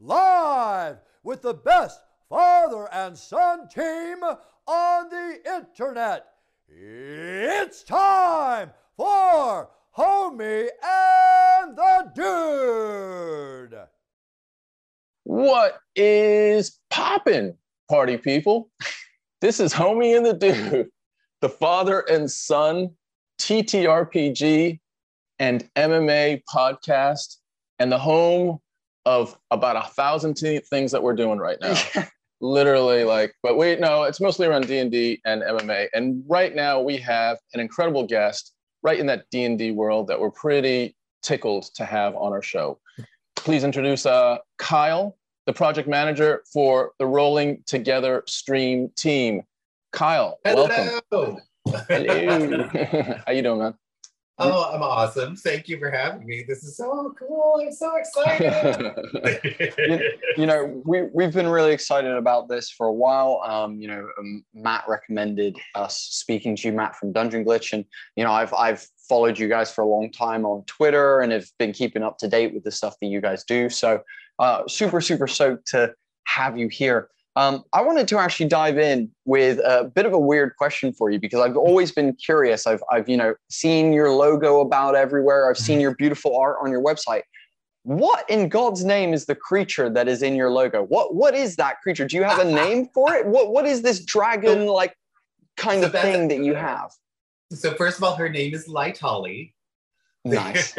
live with the best father and son team on the internet. It's time for Homie and the Dude. What is poppin', party people? This is Homie and the Dude, the father and son TTRPG and MMA podcast, and the home of about a thousand t- things that we're doing right now. Literally, like, but wait, no, it's mostly around D and D and MMA. And right now, we have an incredible guest right in that D and D world that we're pretty tickled to have on our show. Please introduce uh, Kyle, the project manager for the Rolling Together Stream team. Kyle, welcome. Hello. Hello. How you doing, man? Oh, I'm awesome. Thank you for having me. This is so cool. I'm so excited. you, you know, we, we've been really excited about this for a while. Um, you know, um, Matt recommended us speaking to you, Matt from Dungeon Glitch. And, you know, I've, I've followed you guys for a long time on Twitter and have been keeping up to date with the stuff that you guys do. So uh, super, super stoked to have you here. Um, I wanted to actually dive in with a bit of a weird question for you because I've always been curious. I've, I've, you know, seen your logo about everywhere. I've seen your beautiful art on your website. What in God's name is the creature that is in your logo? What, what is that creature? Do you have a name for it? What, what is this dragon like kind So of thing that you have? so first of all, her name is Light Holly. Nice.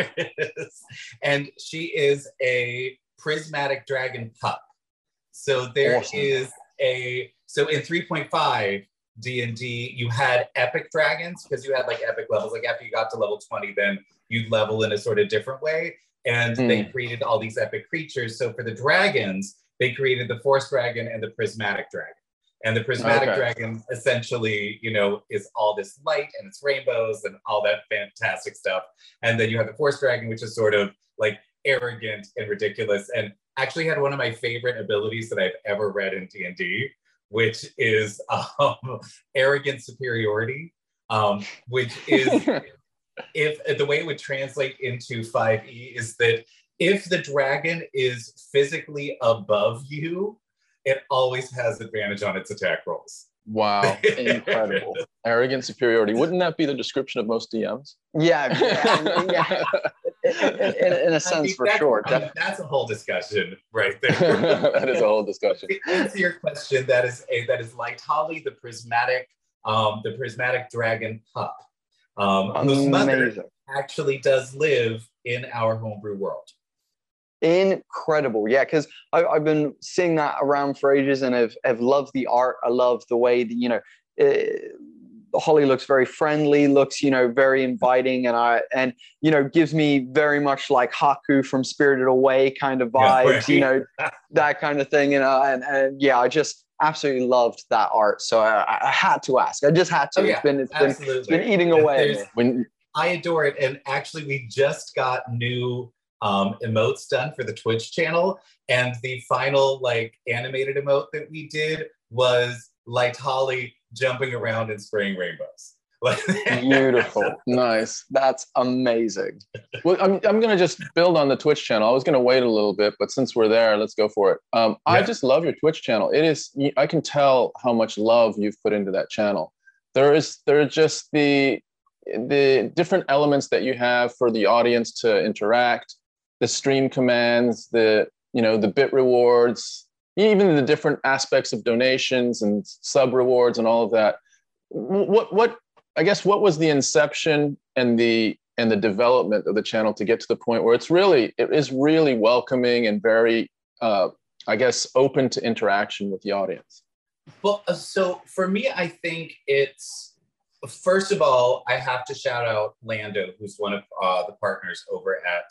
and she is a prismatic dragon pup. So there is Awesome. a so in 3.5 D&D you had epic dragons because you had like epic levels. Like after you got to level 20 then you'd level in a sort of different way. And they hmm. created all these epic creatures. So for the dragons they created the force dragon and the prismatic dragon. And the prismatic Okay. dragon essentially you know is all this light and it's rainbows and all that fantastic stuff. And then you have the force dragon which is sort of like arrogant and ridiculous. And actually had one of my favorite abilities that i've ever read in d&d which is um, arrogant superiority um, which is if the way it would translate into 5e is that if the dragon is physically above you it always has advantage on its attack rolls Wow. Incredible. Arrogant superiority. Wouldn't that be the description of most DMs? Yeah, yeah, yeah. In, in- a sense, for sure. I mean, that's a whole discussion right there that is a whole discussion. to answer your question, that is a that is like Holly, the prismatic, um, the prismatic dragon pup, um, whose mother actually does live in our homebrew world. incredible yeah because i've been seeing that around for ages and have, have loved the art i love the way that you know uh, holly looks very friendly looks you know very inviting and i and you know gives me very much like haku from spirited away kind of vibes right. you know that kind of thing and, uh, and and yeah i just absolutely loved that art so i, I had to ask i just had to Oh, yeah, it's been it's been it's been eating away at There's- me. When I adore it, and actually, we just got new um, emotes done for the Twitch channel, and the final like animated emote that we did was Light Holly jumping around and spraying rainbows. Beautiful nice. that's amazing Well, I'm, I'm going to just build on the Twitch channel. I was going to wait a little bit, but since we're there, let's go for it. Um, I just love your Twitch channel. It is, I can tell how much love you've put into that channel. There is, there are just the, the different elements that you have for the audience to interact, the stream commands, the, you know, the bit rewards, even the different aspects of donations and sub rewards and all of that. What, what, I guess, what was the inception and the and the development of the channel to get to the point where it's really it is really welcoming and very uh, i guess open to interaction with the audience Well, uh, so for me, I think it's first of all, I have to shout out Lando, who's one of uh, the partners over at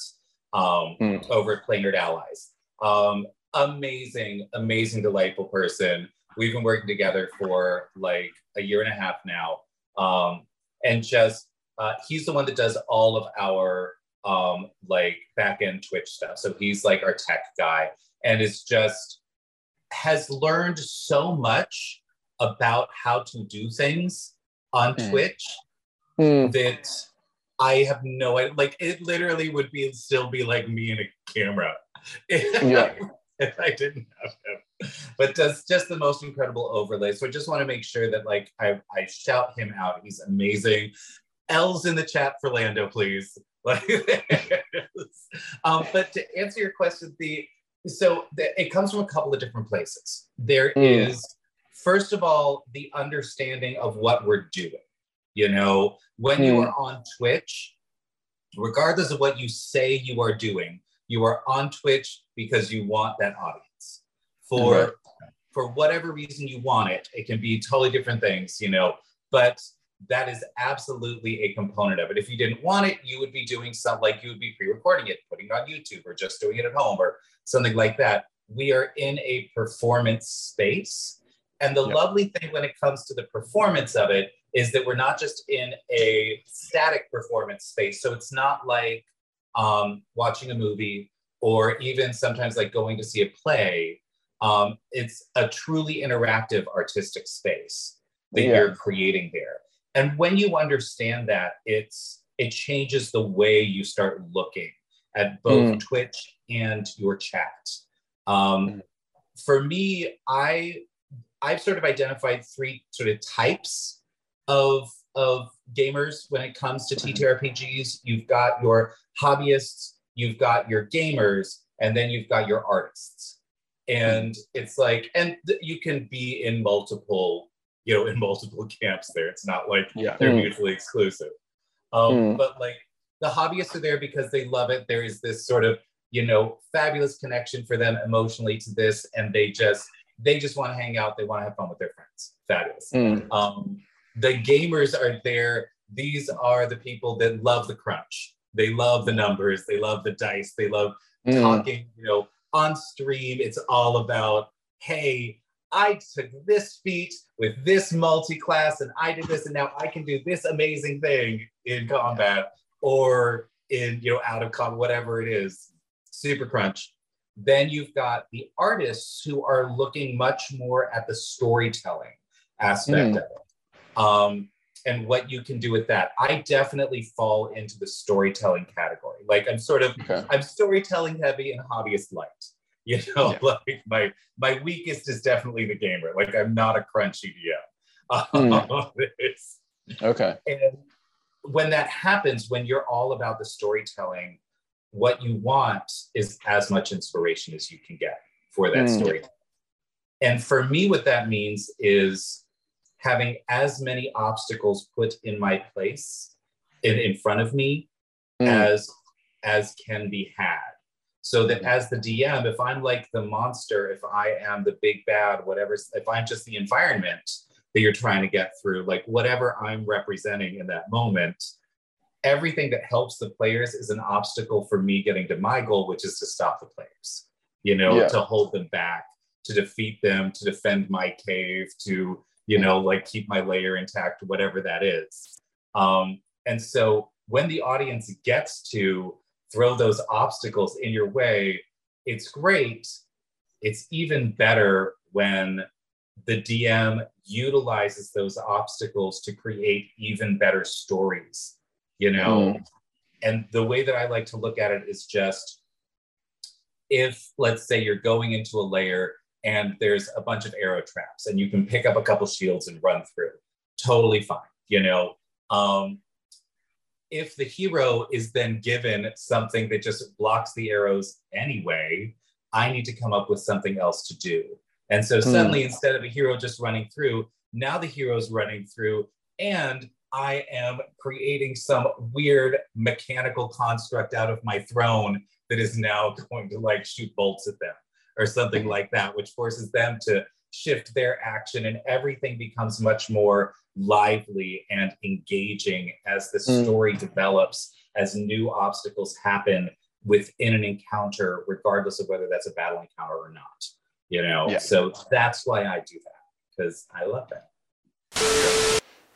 um, Hmm. over at Playnerd Allies. Um, amazing, amazing, delightful person. We've been working together for like a year and a half now, um, and just uh, he's the one that does all of our um, like back end Twitch stuff. So he's like our tech guy, and it's just has learned so much about how to do things on Mm. Twitch Hmm. that I have no idea. Like it literally would be still be like me and a camera. Yeah. If I didn't have him. But does just the most incredible overlay. So I just want to make sure that like I, I shout him out. He's amazing. L's in the chat for Lando, please. Like, um, but to answer your question, the so the, it comes from a couple of different places. There Mm. is, first of all, the understanding of what we're doing. You know, when you Mm. are on Twitch, regardless of what you say you are doing, you are on Twitch because you want that audience. For Right. for whatever reason you want it, it can be totally different things, you know, but that is absolutely a component of it. If you didn't want it, you would be doing something like you would be pre-recording it, putting it on YouTube, or just doing it at home, or something like that. We are in a performance space. And the Yep. lovely thing when it comes to the performance of it is that we're not just in a static performance space. So it's not like um, watching a movie or even sometimes like going to see a play. Um, it's a truly interactive artistic space that Yeah. you're creating there. And when you understand that, it's it changes the way you start looking at both Mm. Twitch and your chat. Um, Mm. For me, I I've sort of identified three sort of types of of gamers when it comes to TTRPGs. You've got your hobbyists, you've got your gamers, and then you've got your artists. And it's like, and th- you can be in multiple, you know, in multiple camps there. It's not like Yeah. they're Mm. mutually exclusive. Um, Mm. But like the hobbyists are there because they love it. There is this sort of, you know, fabulous connection for them emotionally to this, and they just they just want to hang out. They want to have fun with their friends. Fabulous. Mm. Um, the gamers are there. These are the people that love the crunch. They love the numbers. They love the dice. They love Mm. talking. You know, on stream, it's all about, hey, I took this feat with this multi-class, and I did this, and now I can do this amazing thing in combat or in you know out of combat, whatever it is. Super crunch. Then you've got the artists who are looking much more at the storytelling aspect Mm. of it um, and what you can do with that. I definitely fall into the storytelling category. Like I'm sort of Okay. I'm storytelling heavy and hobbyist light. You know, Yeah. like my my weakest is definitely the gamer. Like I'm not a crunchy DM. Mm. Okay. and when that happens, when you're all about the storytelling, what you want is as much inspiration as you can get for that Mm. story. And for me, what that means is having as many obstacles put in my place in, in front of me Mm. as as can be had so that as the dm if i'm like the monster if i am the big bad whatever if i'm just the environment that you're trying to get through like whatever i'm representing in that moment everything that helps the players is an obstacle for me getting to my goal which is to stop the players you know Yeah. to hold them back to defeat them to defend my cave to you know like keep my layer intact whatever that is um, and so when the audience gets to throw those obstacles in your way, it's great. It's even better when the DM utilizes those obstacles to create even better stories, you know? And the way that I like to look at it is just if, let's say, you're going into a layer and there's a bunch of arrow traps and you can pick up a couple shields and run through, totally fine, you know? Um, if the hero is then given something that just blocks the arrows anyway, I need to come up with something else to do. And so suddenly, instead of a hero just running through, now the hero's running through, and I am creating some weird mechanical construct out of my throne that is now going to like shoot bolts at them or something like that, which forces them to shift their action and everything becomes much more lively and engaging as the Mm. story develops, as new obstacles happen within an encounter, regardless of whether that's a battle encounter or not. You know, Yeah. so that's why I do that because I love that.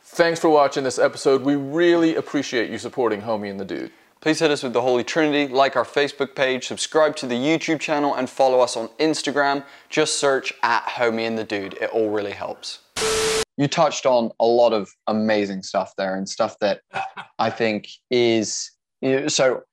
Thanks for watching this episode. We really appreciate you supporting Homie and the Dude. Please hit us with the Holy Trinity, like our Facebook page, subscribe to the YouTube channel, and follow us on Instagram. Just search at Homie and the Dude. It all really helps. You touched on a lot of amazing stuff there and stuff that I think is you know, so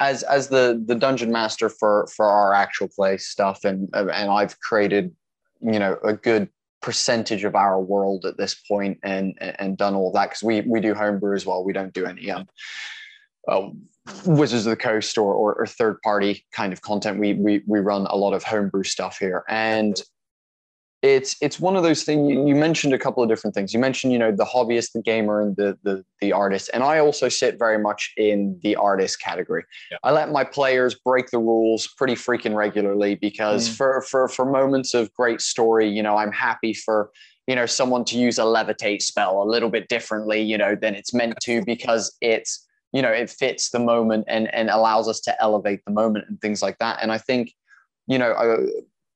as as the the dungeon master for for our actual play stuff and and I've created you know a good percentage of our world at this point and and done all that because we we do homebrew as well we don't do any um uh, Wizards of the Coast or, or, or third party kind of content we, we we run a lot of homebrew stuff here. And it's it's one of those things you, you, mentioned a couple of different things. You mentioned you know the hobbyist the gamer and the the, the artist. And i also sit very much in the artist category. Yeah. i let my players break the rules pretty freaking regularly because mm. for for for moments of great story you know i'm happy for you know someone to use a levitate spell a little bit differently you know than it's meant to because it's you know it fits the moment and and allows us to elevate the moment and things like that and i think you know uh,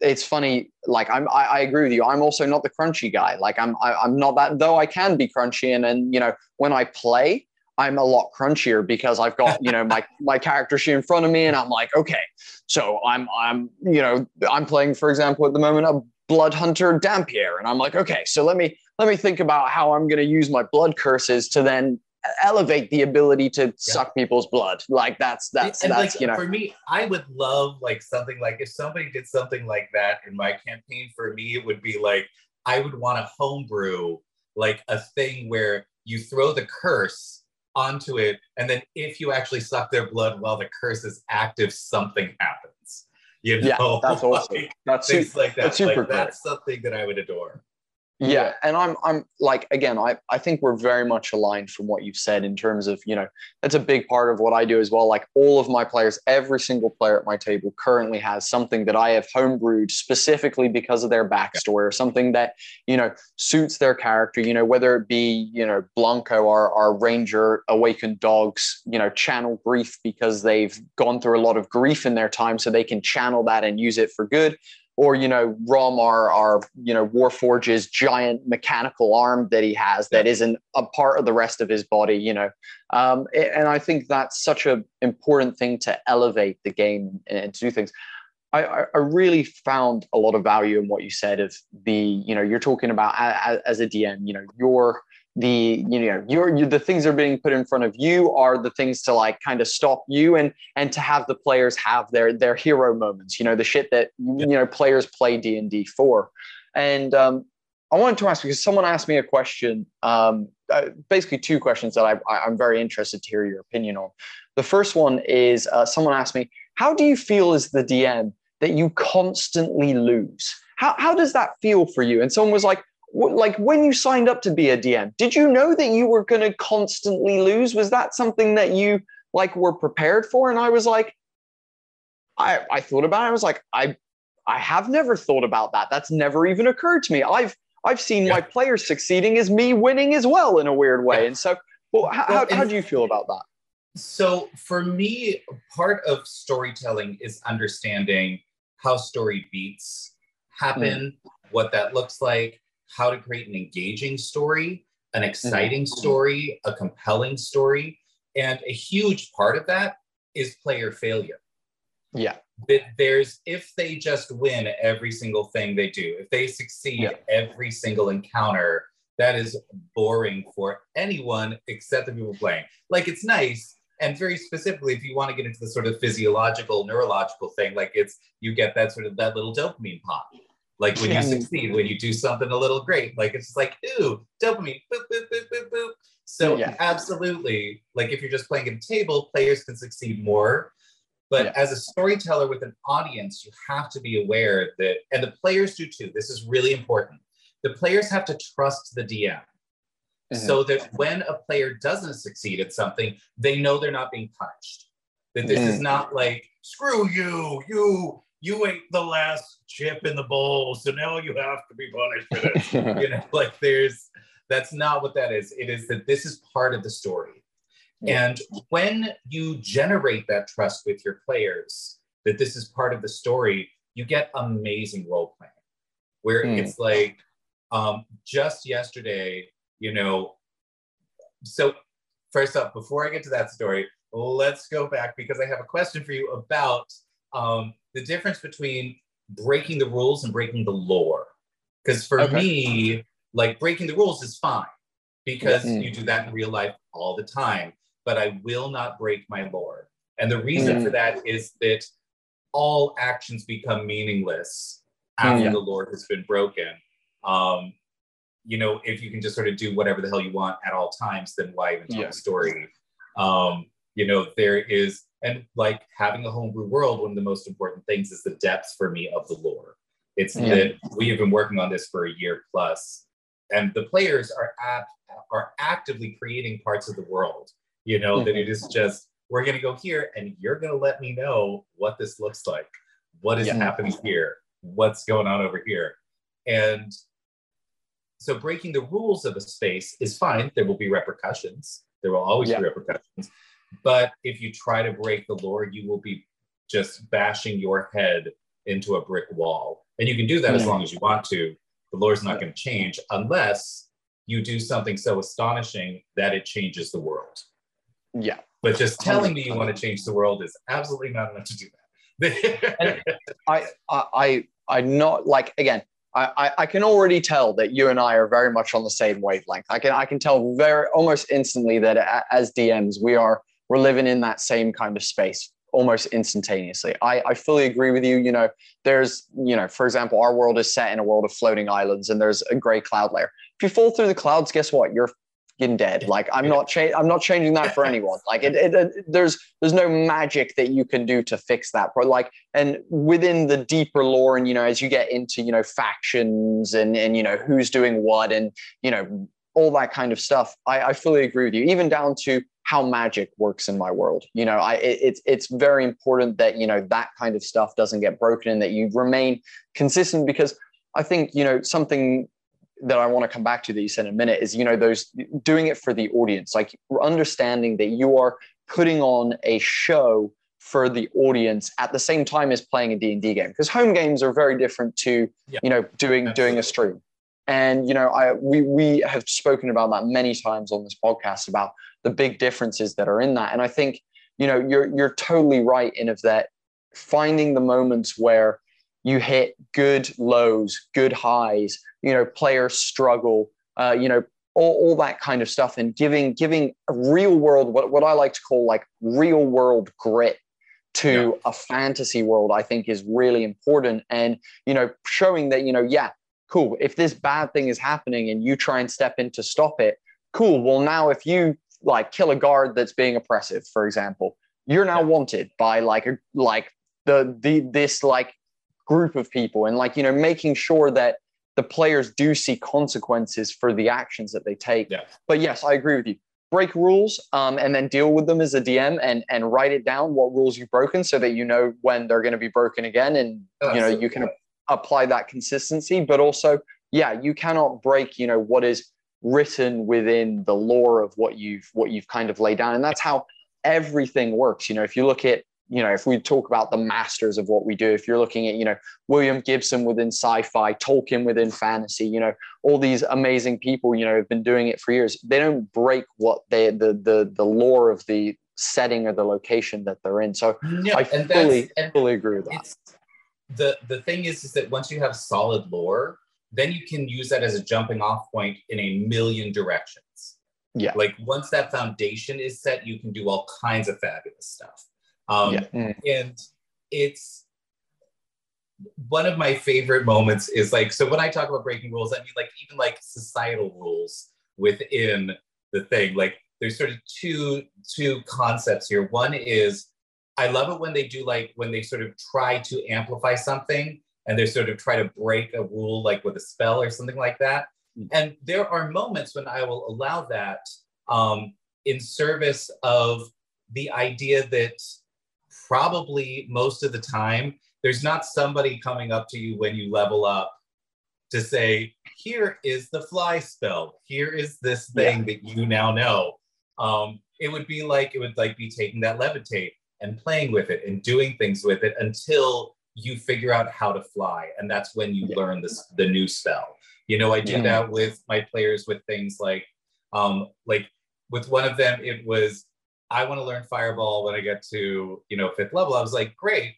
it's funny. Like I'm, I, I, agree with you. I'm also not the crunchy guy. Like I'm, I, am i am not that. Though I can be crunchy, and and you know when I play, I'm a lot crunchier because I've got you know my my character sheet in front of me, and I'm like, okay, so I'm I'm you know I'm playing for example at the moment a blood hunter Dhampir, and I'm like, okay, so let me let me think about how I'm going to use my blood curses to then elevate the ability to yeah. suck people's blood. Like that's that's and that's like, you know for me, I would love like something like if somebody did something like that in my campaign. For me, it would be like I would want to homebrew like a thing where you throw the curse onto it, and then if you actually suck their blood while the curse is active, something happens. You know, yeah, that's awesome. Like, that's things super, like that. That's, like, that's something that I would adore. Yeah, and I'm I'm like again, I I think we're very much aligned from what you've said in terms of you know that's a big part of what I do as well. Like all of my players, every single player at my table currently has something that I have homebrewed specifically because of their backstory or something that you know suits their character. You know whether it be you know Blanco, our our ranger, awakened dogs, you know channel grief because they've gone through a lot of grief in their time, so they can channel that and use it for good or you know Rum, our our you know Warforged's giant mechanical arm that he has that isn't a part of the rest of his body. You know, um, and I think that's such an important thing to elevate the game and to do things. I, I really found a lot of value in what you said of the you know you're talking about as a DM. You know, your the you know your you, the things that are being put in front of you are the things to like kind of stop you and and to have the players have their their hero moments you know the shit that you know players play d&d for. And um, i wanted to ask because someone asked me a question um, uh, basically two questions that I, I, i'm very interested to hear your opinion on. The first one is uh, someone asked me how do you feel as the dm that you constantly lose? How, how does that feel for you? And someone was like like when you signed up to be a DM, did you know that you were going to constantly lose? Was that something that you like were prepared for? And I was like, I, I thought about it. I was like, I, I have never thought about that. That's never even occurred to me. I've, I've seen yeah. my players succeeding as me winning as well in a weird way. Yeah. And so, well, how, well, how, how do you feel about that? So for me, part of storytelling is understanding how story beats happen, mm. what that looks like, how to create an engaging story, an exciting mm-hmm. story, a compelling story. And a huge part of that is player failure. Yeah. That there's if they just win every single thing they do, if they succeed yeah. every single encounter, that is boring for anyone except the people playing. Like it's nice. And very specifically, if you want to get into the sort of physiological, neurological thing, like it's you get that sort of that little dopamine pop like when you succeed, when you do something a little great, like it's like, ooh, dopamine, boop, boop, boop, boop, boop. So yeah. absolutely, like if you're just playing at a table, players can succeed more. But yeah. as a storyteller with an audience, you have to be aware that, and the players do too. This is really important. The players have to trust the DM. Mm-hmm. So that when a player doesn't succeed at something, they know they're not being punished. That this mm-hmm. is not like, screw you, you you ate the last chip in the bowl, so now you have to be punished for this. you know, like there's that's not what that is. It is that this is part of the story. And when you generate that trust with your players, that this is part of the story, you get amazing role playing where mm. it's like um, just yesterday, you know. So, first up, before I get to that story, let's go back because I have a question for you about um, the difference between breaking the rules and breaking the lore. Because for okay. me, like breaking the rules is fine because mm-hmm. you do that in real life all the time. But I will not break my lore. And the reason Mm. for that is that all actions become meaningless after Mm. the lore has been broken. Um, you know, if you can just sort of do whatever the hell you want at all times, then why even tell Yeah. a story? Um, you know, there is, and like having a homebrew world, one of the most important things is the depth for me of the lore. It's Yeah. that we have been working on this for a year plus, and the players are at, are actively creating parts of the world. You know, that it is mm-hmm. just we're going to go here, and you're going to let me know what this looks like, what is Yeah. happening here, what's going on over here, and so breaking the rules of a space is fine. There will be repercussions. There will always Yeah. be repercussions. But if you try to break the lore, you will be just bashing your head into a brick wall. And you can do that as long as you want to. The lore's not going to change unless you do something so astonishing that it changes the world. Yeah. But just telling me you want to change the world is absolutely not enough to do that. I, I, I, I not like again. I, I, I can already tell that you and I are very much on the same wavelength. I can, I can tell very almost instantly that as DMs, we are, we're living in that same kind of space almost instantaneously. I, I fully agree with you. You know, there's, you know, for example, our world is set in a world of floating islands, and there's a gray cloud layer. If you fall through the clouds, guess what? You're fucking dead. Like I'm not cha- I'm not changing that for anyone. Like it, it, it- there's there's no magic that you can do to fix that. But like and within the deeper lore, and you know, as you get into you know factions and and you know who's doing what and you know all that kind of stuff, I, I fully agree with you. Even down to how magic works in my world. You know, I it, it's it's very important that you know that kind of stuff doesn't get broken and that you remain consistent because I think you know something that I want to come back to that you said in a minute is you know those doing it for the audience, like understanding that you are putting on a show for the audience at the same time as playing a D&D game because home games are very different to Yeah, you know doing doing a stream. And you know I we we have spoken about that many times on this podcast about the big differences that are in that. And I think you know you're you're totally right in of that finding the moments where you hit good lows good highs you know players struggle uh, you know all, all that kind of stuff and giving giving a real world what, what i like to call like real world grit to a fantasy world i think is really important. And you know showing that you know yeah cool if this bad thing is happening and you try and step in to stop it cool well now if you like kill a guard that's being oppressive for example. You're now Yeah. wanted by like a like the the this like group of people and like you know making sure that the players do see consequences for the actions that they take. Yeah. but yes i agree with you. Break rules um, and then deal with them as a dm and and write it down what rules you've broken so that you know when they're going to be broken again and you know you can apply that consistency. But also yeah you cannot break you know what is written within the lore of what you've what you've kind of laid down. And that's how everything works. You know if you look at you know if we talk about the masters of what we do if you're looking at you know william gibson within sci-fi tolkien within fantasy you know all these amazing people you know have been doing it for years. They don't break what they the the the lore of the setting or the location that they're in. So No, i fully fully agree with that. the the thing is is that once you have solid lore then you can use that as a jumping off point in a million directions. Yeah. like once that foundation is set you can do all kinds of fabulous stuff. Um yeah. Mm. and it's one of my favorite moments is like so when i talk about breaking rules i mean like even like societal rules within the thing. Like there's sort of two two concepts here. One is i love it when they do like when they sort of try to amplify something and they sort of try to break a rule like with a spell or something like that. Mm. and there are moments when i will allow that um, in service of the idea that probably most of the time there's not somebody coming up to you when you level up to say here is the fly spell. Here is this thing that you now know. Um, it would be like it would like be taking that levitate and playing with it and doing things with it until you figure out how to fly and that's when you Yeah. learn this the new spell you know i do Yeah. that with my players with things like um like with one of them it was i want to learn fireball when i get to you know fifth level i was like great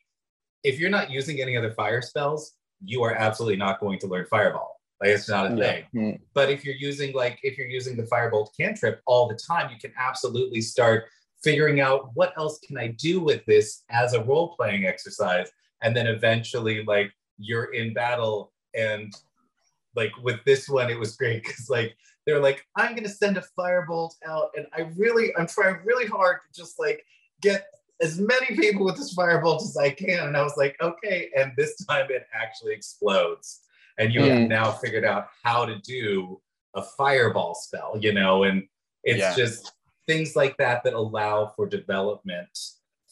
if you're not using any other fire spells you are absolutely not going to learn fireball like it's not a thing Mm. but if you're using like if you're using the firebolt cantrip all the time you can absolutely start figuring out what else can I do with this as a role playing exercise. And then eventually, like, you're in battle. And like with this one, it was great because, like, they're like, I'm going to send a firebolt out. And I really, I'm trying really hard to just like get as many people with this firebolt as I can. And I was like, okay. And this time it actually explodes. And you have now figured out how to do a fireball spell, you know, and it's yeah. just things like that that allow for development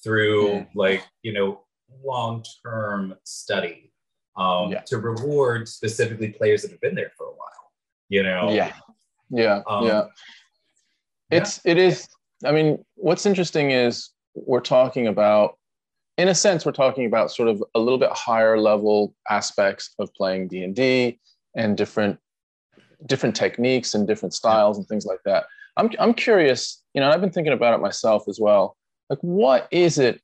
through like, you know, long-term study um, yeah. to reward specifically players that have been there for a while, you know? Yeah. Yeah. Um, yeah. It's, yeah. it is, I mean, what's interesting is we're talking about in a sense we're talking about sort of a little bit higher level aspects of playing d&d and different different techniques and different styles and things like that i'm, I'm curious you know i've been thinking about it myself as well like what is it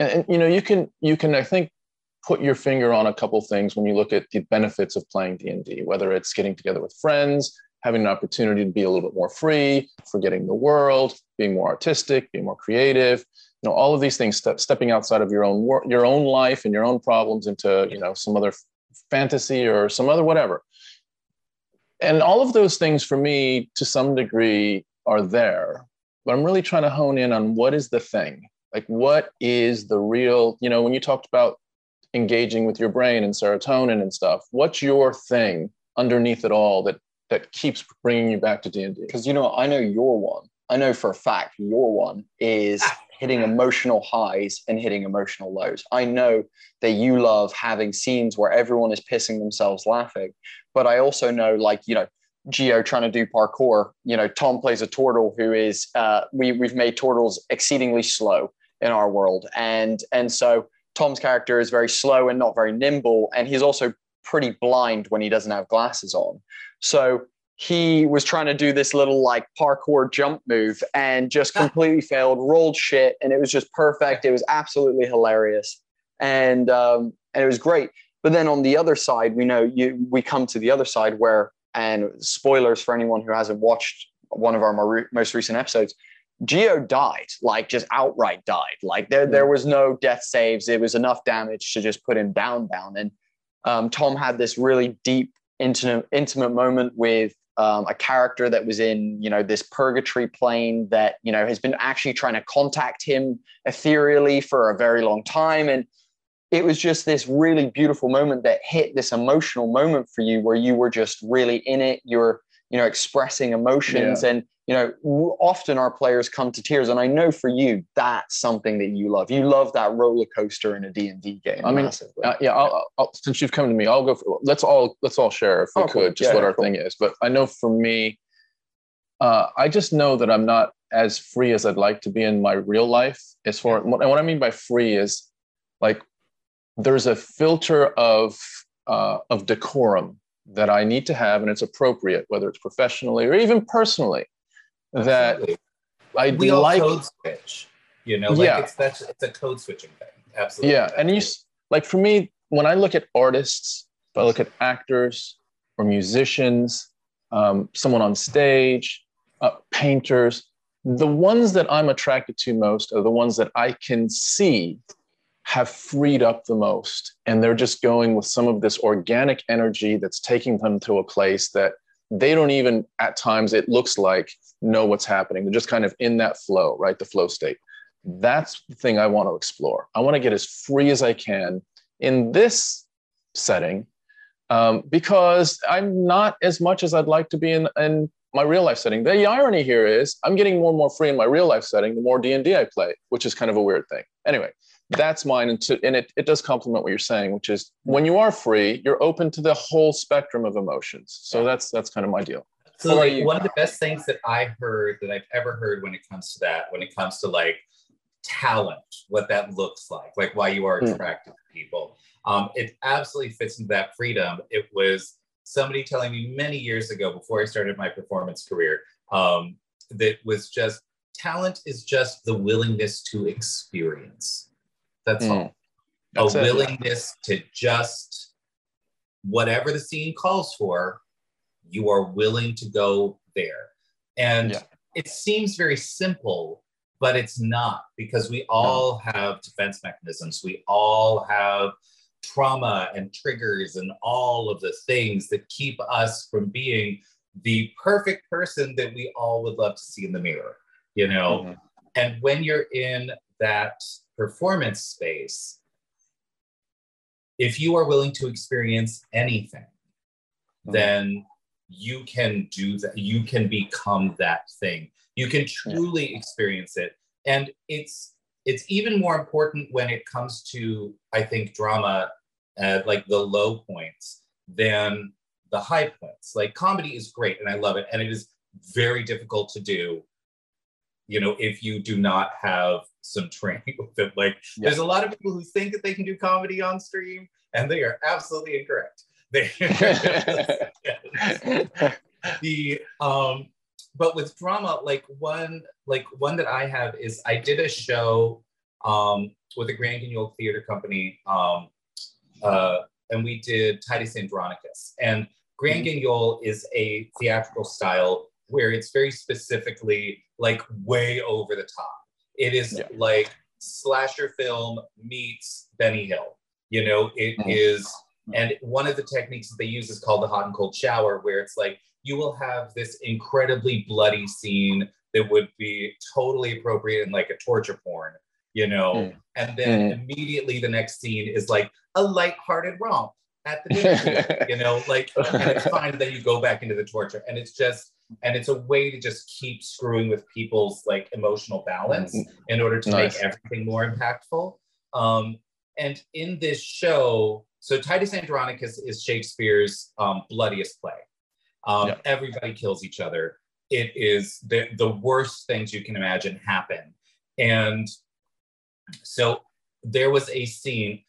and, and you know you can you can i think put your finger on a couple things when you look at the benefits of playing d&d whether it's getting together with friends having an opportunity to be a little bit more free, forgetting the world, being more artistic, being more creative, you know, all of these things, step, stepping outside of your own work, your own life and your own problems into, you know, some other fantasy or some other whatever. And all of those things for me, to some degree, are there. But I'm really trying to hone in on what is the thing? Like, what is the real, you know, when you talked about engaging with your brain and serotonin and stuff, what's your thing underneath it all that that keeps bringing you back to D&D? Because you know, I know your one. I know for a fact your one is hitting emotional highs and hitting emotional lows. I know that you love having scenes where everyone is pissing themselves laughing, but I also know, like you know, Geo trying to do parkour. You know, Tom plays a turtle who is uh, we we've made turtles exceedingly slow in our world, and and so Tom's character is very slow and not very nimble, and he's also pretty blind when he doesn't have glasses on. So he was trying to do this little like parkour jump move and just completely failed, rolled shit, and it was just perfect. It was absolutely hilarious, and um, and it was great. But then on the other side, we know you we come to the other side where, and spoilers for anyone who hasn't watched one of our most recent episodes, Geo died, like just outright died. Like there, there was no death saves. It was enough damage to just put him down, down. And um, Tom had this really deep, intimate, intimate moment with um, a character that was in, you know, this purgatory plane that, you know, has been actually trying to contact him ethereally for a very long time. And it was just this really beautiful moment that hit this emotional moment for you where you were just really in it. You're, you know, expressing emotions yeah. and you know, often our players come to tears, and I know for you that's something that you love. You love that roller coaster in a D and D game. I mean, uh, yeah. I'll, I'll, since you've come to me, I'll go. For, let's all let's all share if we oh, could, cool. just yeah, what yeah, our cool. thing is. But I know for me, uh, I just know that I'm not as free as I'd like to be in my real life. As far and what I mean by free is like there's a filter of uh, of decorum that I need to have, and it's appropriate, whether it's professionally or even personally that I we like code switch. You know, like yeah. it's that's it's a code switching thing. Absolutely. Yeah, and you like for me when I look at artists, if I look at actors or musicians, um, someone on stage, uh, painters, the ones that I'm attracted to most are the ones that I can see have freed up the most. And they're just going with some of this organic energy that's taking them to a place that they don't even, at times, it looks like know what's happening. They're just kind of in that flow, right? The flow state. That's the thing I want to explore. I want to get as free as I can in this setting um, because I'm not as much as I'd like to be in, in my real life setting. The irony here is I'm getting more and more free in my real life setting the more D&D I play, which is kind of a weird thing. Anyway, that's mine. And, to, and it, it does complement what you're saying, which is when you are free, you're open to the whole spectrum of emotions. So that's that's kind of my deal. So like one of the best things that I heard that I've ever heard when it comes to that, when it comes to like talent, what that looks like, like why you are hmm. attracted mm. to people. Um, it absolutely fits into that freedom. It was somebody telling me many years ago before I started my performance career um, that was just talent is just the willingness to experience. That's mm. all. That's a it. willingness to just whatever the scene calls for, you are willing to go there. And yeah. it seems very simple, but it's not because we all have defense mechanisms. We all have trauma and triggers and all of the things that keep us from being the perfect person that we all would love to see in the mirror, you know? Mm-hmm. And when you're in that performance space, if you are willing to experience anything, mm-hmm. then you can do that. You can become that thing. You can truly yeah. experience it. And it's it's even more important when it comes to, I think, drama at like the low points than the high points. Like comedy is great and I love it. And it is very difficult to do, you know, if you do not have some training with it. Like yeah. there's a lot of people who think that they can do comedy on stream and they are absolutely incorrect. They the um but with drama, like one like one that I have is I did a show um with the Grand Guignol Theater Company um uh and we did Titus Andronicus. And Grand mm-hmm. Guignol is a theatrical style where it's very specifically like way over the top. It is yeah. like slasher film meets Benny Hill. You know, it mm-hmm. is, and one of the techniques that they use is called the hot and cold shower, where it's like you will have this incredibly bloody scene that would be totally appropriate in like a torture porn, you know, mm. and then mm. immediately the next scene is like a light-hearted romp at the beach, you know, like and it's fine that you go back into the torture, and it's just and it's a way to just keep screwing with people's like emotional balance mm. in order to nice. make everything more impactful. Um, and in this show, so Titus Andronicus is Shakespeare's um, bloodiest play. Um, yeah. Everybody kills each other. It is the, the worst things you can imagine happen. And so there was a scene.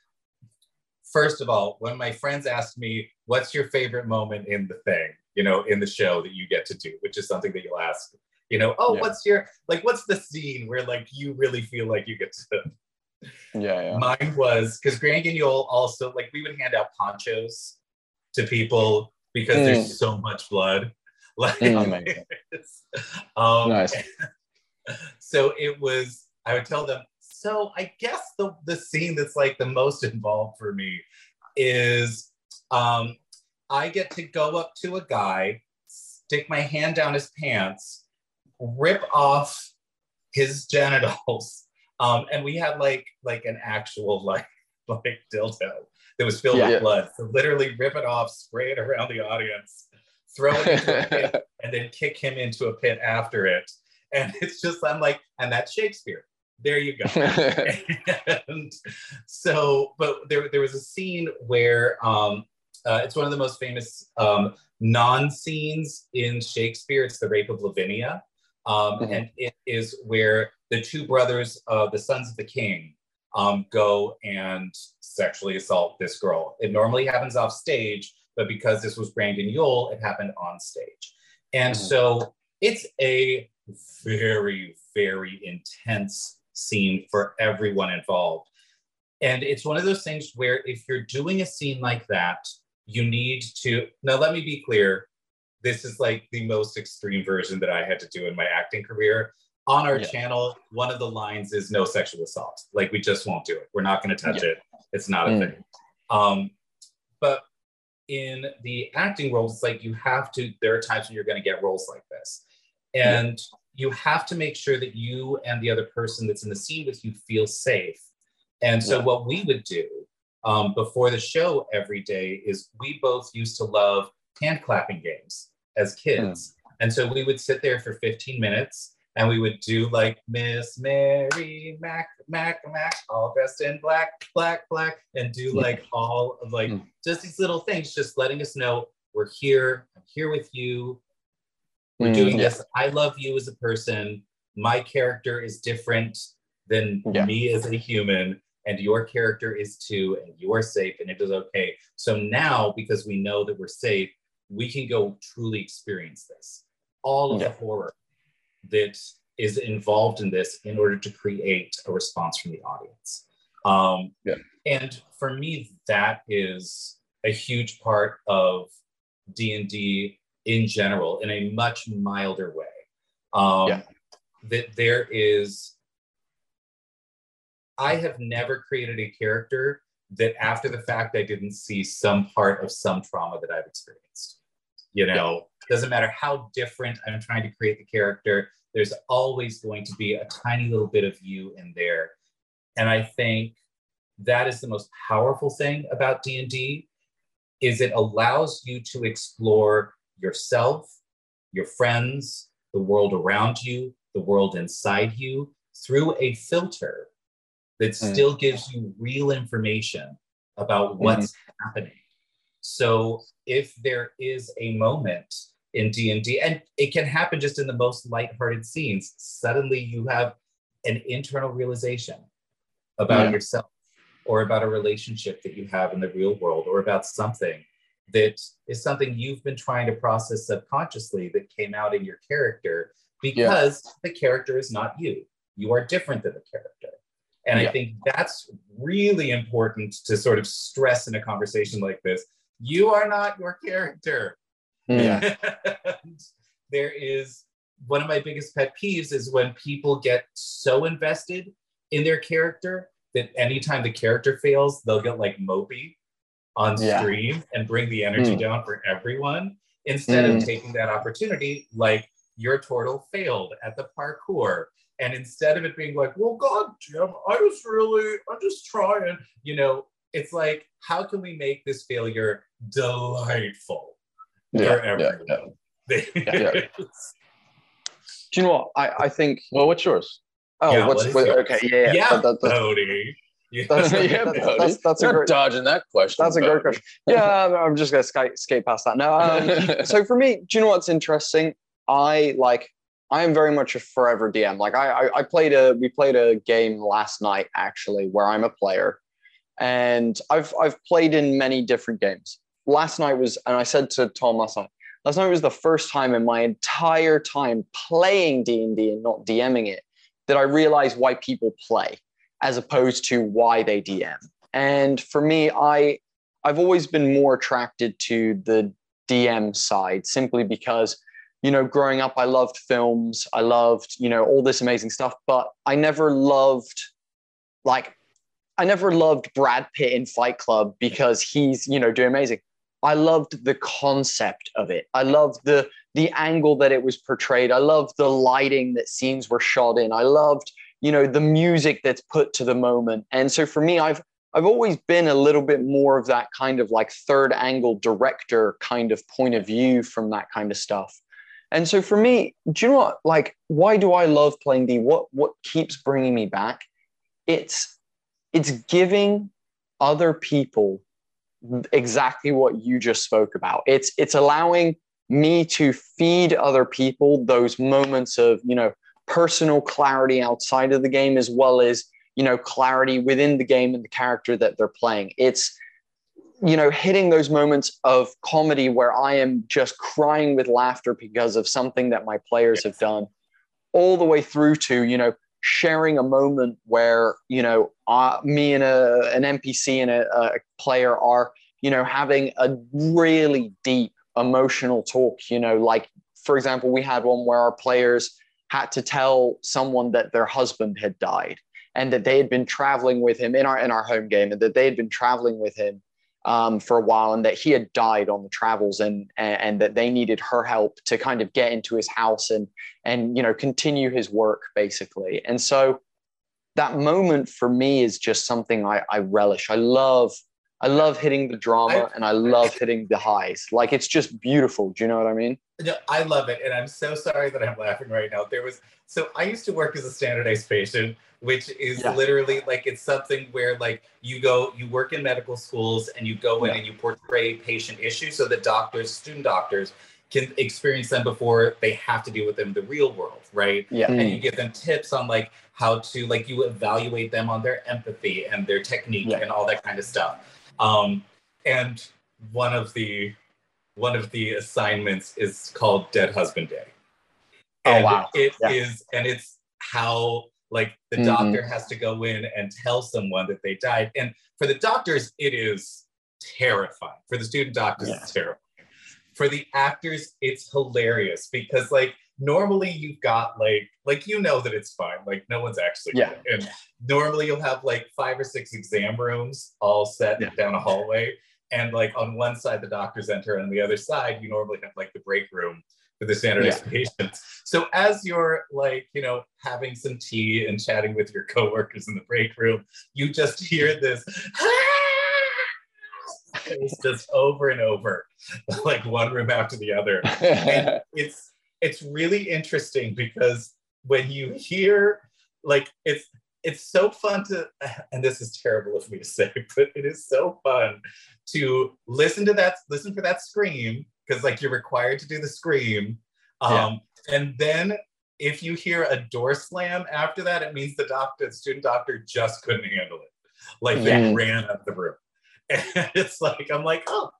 First of all, when my friends asked me, What's your favorite moment in the thing, you know, in the show that you get to do, which is something that you'll ask, you know, oh, yeah. what's your, like, what's the scene where, like, you really feel like you get to yeah, yeah. Mine was because Grand Guignol also like we would hand out ponchos to people because mm. there's so much blood. Like, mm. um, nice. so it was. I would tell them. So I guess the the scene that's like the most involved for me is um, I get to go up to a guy, stick my hand down his pants, rip off his genitals um, and we had like like an actual like like dildo that was filled yeah, with blood. So literally rip it off, spray it around the audience, throw it into a pit, and then kick him into a pit after it. And it's just I'm like, and that's Shakespeare. There you go. and so, but there there was a scene where um, uh, it's one of the most famous um, non scenes in Shakespeare. It's the Rape of Lavinia. Um, mm-hmm. And it is where the two brothers, uh, the sons of the king, um, go and sexually assault this girl. It normally happens off stage, but because this was Grand Guignol, it happened on stage. And mm-hmm. so it's a very, very intense scene for everyone involved. And it's one of those things where if you're doing a scene like that, you need to. Now, let me be clear this is like the most extreme version that I had to do in my acting career. On our yeah. channel, one of the lines is no sexual assault. Like we just won't do it. We're not going to touch yeah. it. It's not a mm. thing. Um, but in the acting roles, it's like you have to. There are times when you're going to get roles like this, and yeah. You have to make sure that you and the other person that's in the scene with you feel safe. And so, what we would do um, before the show every day is we both used to love hand clapping games as kids. Mm. And so we would sit there for 15 minutes and we would do like Miss Mary Mac Mac Mac, all dressed in black, black, black, and do like all of like mm. just these little things, just letting us know we're here, I'm here with you. We're mm, doing yeah. this. I love you as a person. My character is different than yeah. me as a human, and your character is too, and you're safe, and it is okay. So now, because we know that we're safe, we can go truly experience this. All of yeah. the horror that is involved in this in order to create a response from the audience. Um, yeah. And for me, that is a huge part of D&D in general in a much milder way. Um, yeah. That there is I have never created a character that after the fact I didn't see some part of some trauma that I've experienced. You know, doesn't matter how different I'm trying to create the character, there's always going to be a tiny little bit of you in there. And I think that is the most powerful thing about D&D is it allows you to explore yourself, your friends, the world around you, the world inside you through a filter that mm. still gives you real information about what's mm-hmm. happening. So if there is a moment in D&D and it can happen just in the most lighthearted scenes, suddenly you have an internal realization about yeah. yourself or about a relationship that you have in the real world or about something that is something you've been trying to process subconsciously that came out in your character because yeah. the character is not you. You are different than the character. And yeah. I think that's really important to sort of stress in a conversation like this. You are not your character. Hmm. Yeah. there is one of my biggest pet peeves is when people get so invested in their character that anytime the character fails, they'll get like mopey on stream yeah. and bring the energy mm. down for everyone instead mm. of taking that opportunity like your turtle failed at the parkour and instead of it being like well god jim i was really i'm just trying you know it's like how can we make this failure delightful yeah, for everyone yeah, yeah. do you know what i i think well what's yours oh yeah, what's what, okay yeah yeah, that, that, Bodhi. That's, yeah, that's, that's, that's a great, dodging that question. That's a great question. Yeah, I'm just gonna skate, skate past that No, Um, so for me, do you know what's interesting? I like. I am very much a forever DM. Like I, I, I played a, we played a game last night actually, where I'm a player, and I've, I've played in many different games. Last night was, and I said to Tom last night, last night was the first time in my entire time playing D and D and not DMing it that I realized why people play as opposed to why they DM. And for me, I I've always been more attracted to the DM side simply because you know growing up I loved films, I loved, you know, all this amazing stuff, but I never loved like I never loved Brad Pitt in Fight Club because he's, you know, doing amazing. I loved the concept of it. I loved the the angle that it was portrayed. I loved the lighting that scenes were shot in. I loved you know the music that's put to the moment. And so for me i've i've always been a little bit more of that kind of like third angle director kind of point of view from that kind of stuff. And so for me do you know what? Like why do i love playing d? What what keeps bringing me back? It's it's giving other people exactly what you just spoke about. It's it's allowing me to feed other people those moments of you know personal clarity outside of the game as well as you know clarity within the game and the character that they're playing. It's you know hitting those moments of comedy where i am just crying with laughter because of something that my players have done all the way through to you know sharing a moment where you know uh, me and a, an npc and a, a player are you know having a really deep emotional talk you know like for example we had one where our players had to tell someone that their husband had died and that they had been traveling with him in our in our home game and that they had been traveling with him um, for a while and that he had died on the travels and, and, and that they needed her help to kind of get into his house and and you know continue his work basically. And so that moment for me is just something I, I relish. I love I love hitting the drama I, and I love hitting the highs. Like it's just beautiful. Do you know what I mean? No, I love it. And I'm so sorry that I'm laughing right now. There was so I used to work as a standardized patient, which is yeah. literally like it's something where like you go, you work in medical schools and you go in yeah. and you portray patient issues so that doctors, student doctors, can experience them before they have to deal with them in the real world, right? Yeah. And you hmm. give them tips on like how to like you evaluate them on their empathy and their technique yeah. and all that kind of stuff. Um, and one of the one of the assignments is called Dead Husband Day. Oh, and oh wow! It yeah. is, and it's how like the mm-hmm. doctor has to go in and tell someone that they died. And for the doctors, it is terrifying. For the student doctors, yeah. it's terrifying. For the actors, it's hilarious because like normally you've got like like you know that it's fine like no one's actually Yeah. and normally you'll have like five or six exam rooms all set Yeah. down a hallway and like on one side the doctors enter and on the other side you normally have like the break room for the standardized patients so as you're like you know having some tea and chatting with your coworkers in the break room you just hear this it's just over and over like one room after the other and it's it's really interesting because when you hear like it's it's so fun to and this is terrible of me to say but it is so fun to listen to that listen for that scream because like you're required to do the scream. Um and then if you hear a door slam after that it means the doctor the student doctor just couldn't handle it. Like they Yeah. ran out of the room. And it's like i'm like oh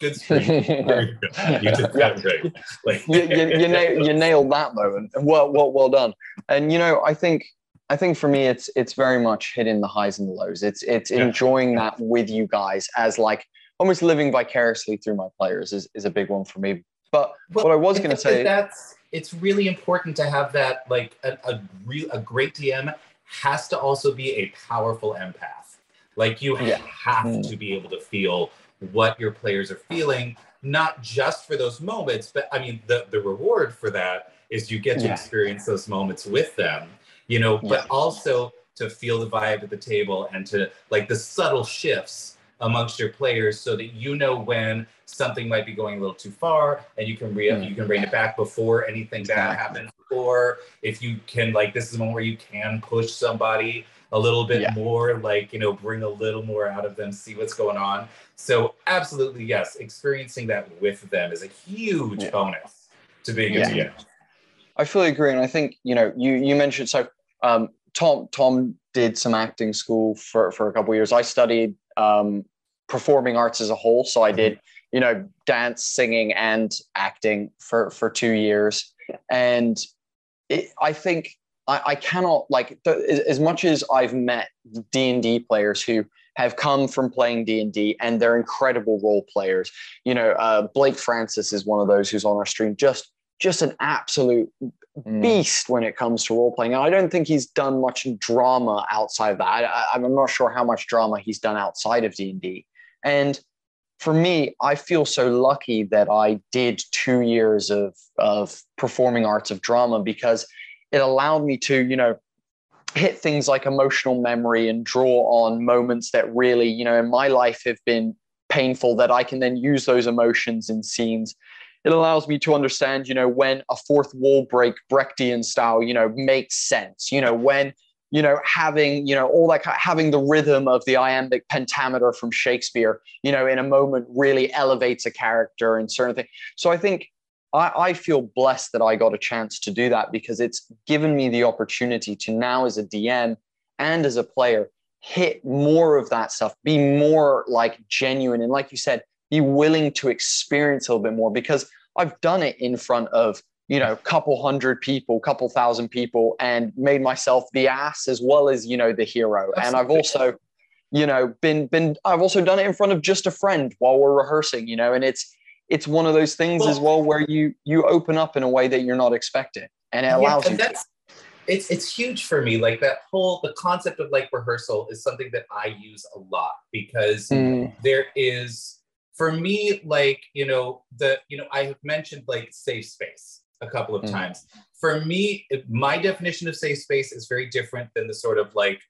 good scream Very good. you did that right like you, you, you, nailed, you nailed that moment. Well, well, well done. And you know, I think, I think for me, it's it's very much hitting the highs and the lows. It's it's Yeah. enjoying that with you guys as like almost living vicariously through my players is, is a big one for me. But Well, what I was going to think that say, that's it's really important to have that like a, a real a great DM has to also be a powerful empath. Like you Yeah. have Mm. to be able to feel what your players are feeling, not just for those moments, but I mean the the reward for that is you get to Yeah. experience those moments with them, you know, but also to feel the vibe at the table and to like the subtle shifts amongst your players so that you know when something might be going a little too far and you can re- Mm. you can bring it back before anything bad happens or if you can like this is a moment where you can push somebody a little bit Yeah. more like you know bring a little more out of them see what's going on so absolutely yes experiencing that with them is a huge Yeah. bonus to being a Yeah. DM. I fully agree, and I think you know you you mentioned so um, Tom Tom did some acting school for for a couple of years. I studied um, performing arts as a whole, so I did you know dance, singing, and acting for for two years, and it, I think I, I cannot like the, as- much as I've met D and D players who have come from playing D and D and they're incredible role players. You know, uh, Blake Francis is one of those who's on our stream. Just just an absolute Mm. beast when it comes to role playing. And I don't think he's done much drama outside of that. I, I'm not sure how much drama he's done outside of D and D. And for me, I feel so lucky that I did two years of of performing arts of drama because it allowed me to, you know, hit things like emotional memory and draw on moments that really, you know, in my life have been painful that I can then use those emotions in scenes it allows me to understand, you know, when a fourth wall break Brechtian style, you know, makes sense. You know, when you know having you know all that having the rhythm of the iambic pentameter from Shakespeare, you know, in a moment really elevates a character and certain things. So I think I, I feel blessed that I got a chance to do that because it's given me the opportunity to now as a DM and as a player hit more of that stuff, be more like genuine, and like you said, be willing to experience a little bit more because I've done it in front of you know a couple hundred people couple thousand people and made myself the ass as well as you know the hero. And i've also you know been been i've also done it in front of just a friend while we're rehearsing you know and it's it's one of those things as well where you you open up in a way that you're not expecting and it Yeah, allows and you to. that's it's it's huge for me like that whole the concept of like rehearsal is something that i use a lot because Mm, there is for me like you know the you know i have mentioned like safe space a couple of Mm. times for me my definition of safe space is very different than the sort of like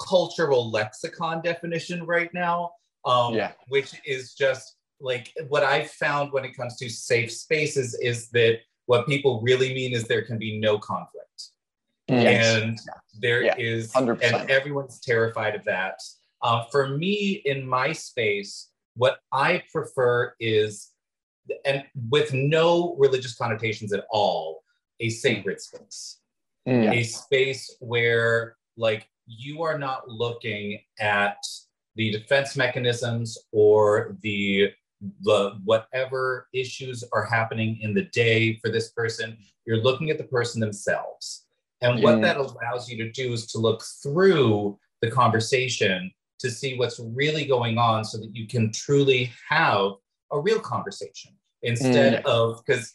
cultural lexicon definition right now um Yeah. which is just like what i've found when it comes to safe spaces is that what people really mean is there can be no conflict. Yes. and there Yeah, is 100%. and everyone's terrified of that. Uh, for me in my space what i prefer is and with no religious connotations at all a sacred space. Mm, a space where like you are not looking at the defense mechanisms or the the whatever issues are happening in the day for this person you're looking at the person themselves and what Mm. that allows you to do is to look through the conversation to see what's really going on so that you can truly have a real conversation instead of because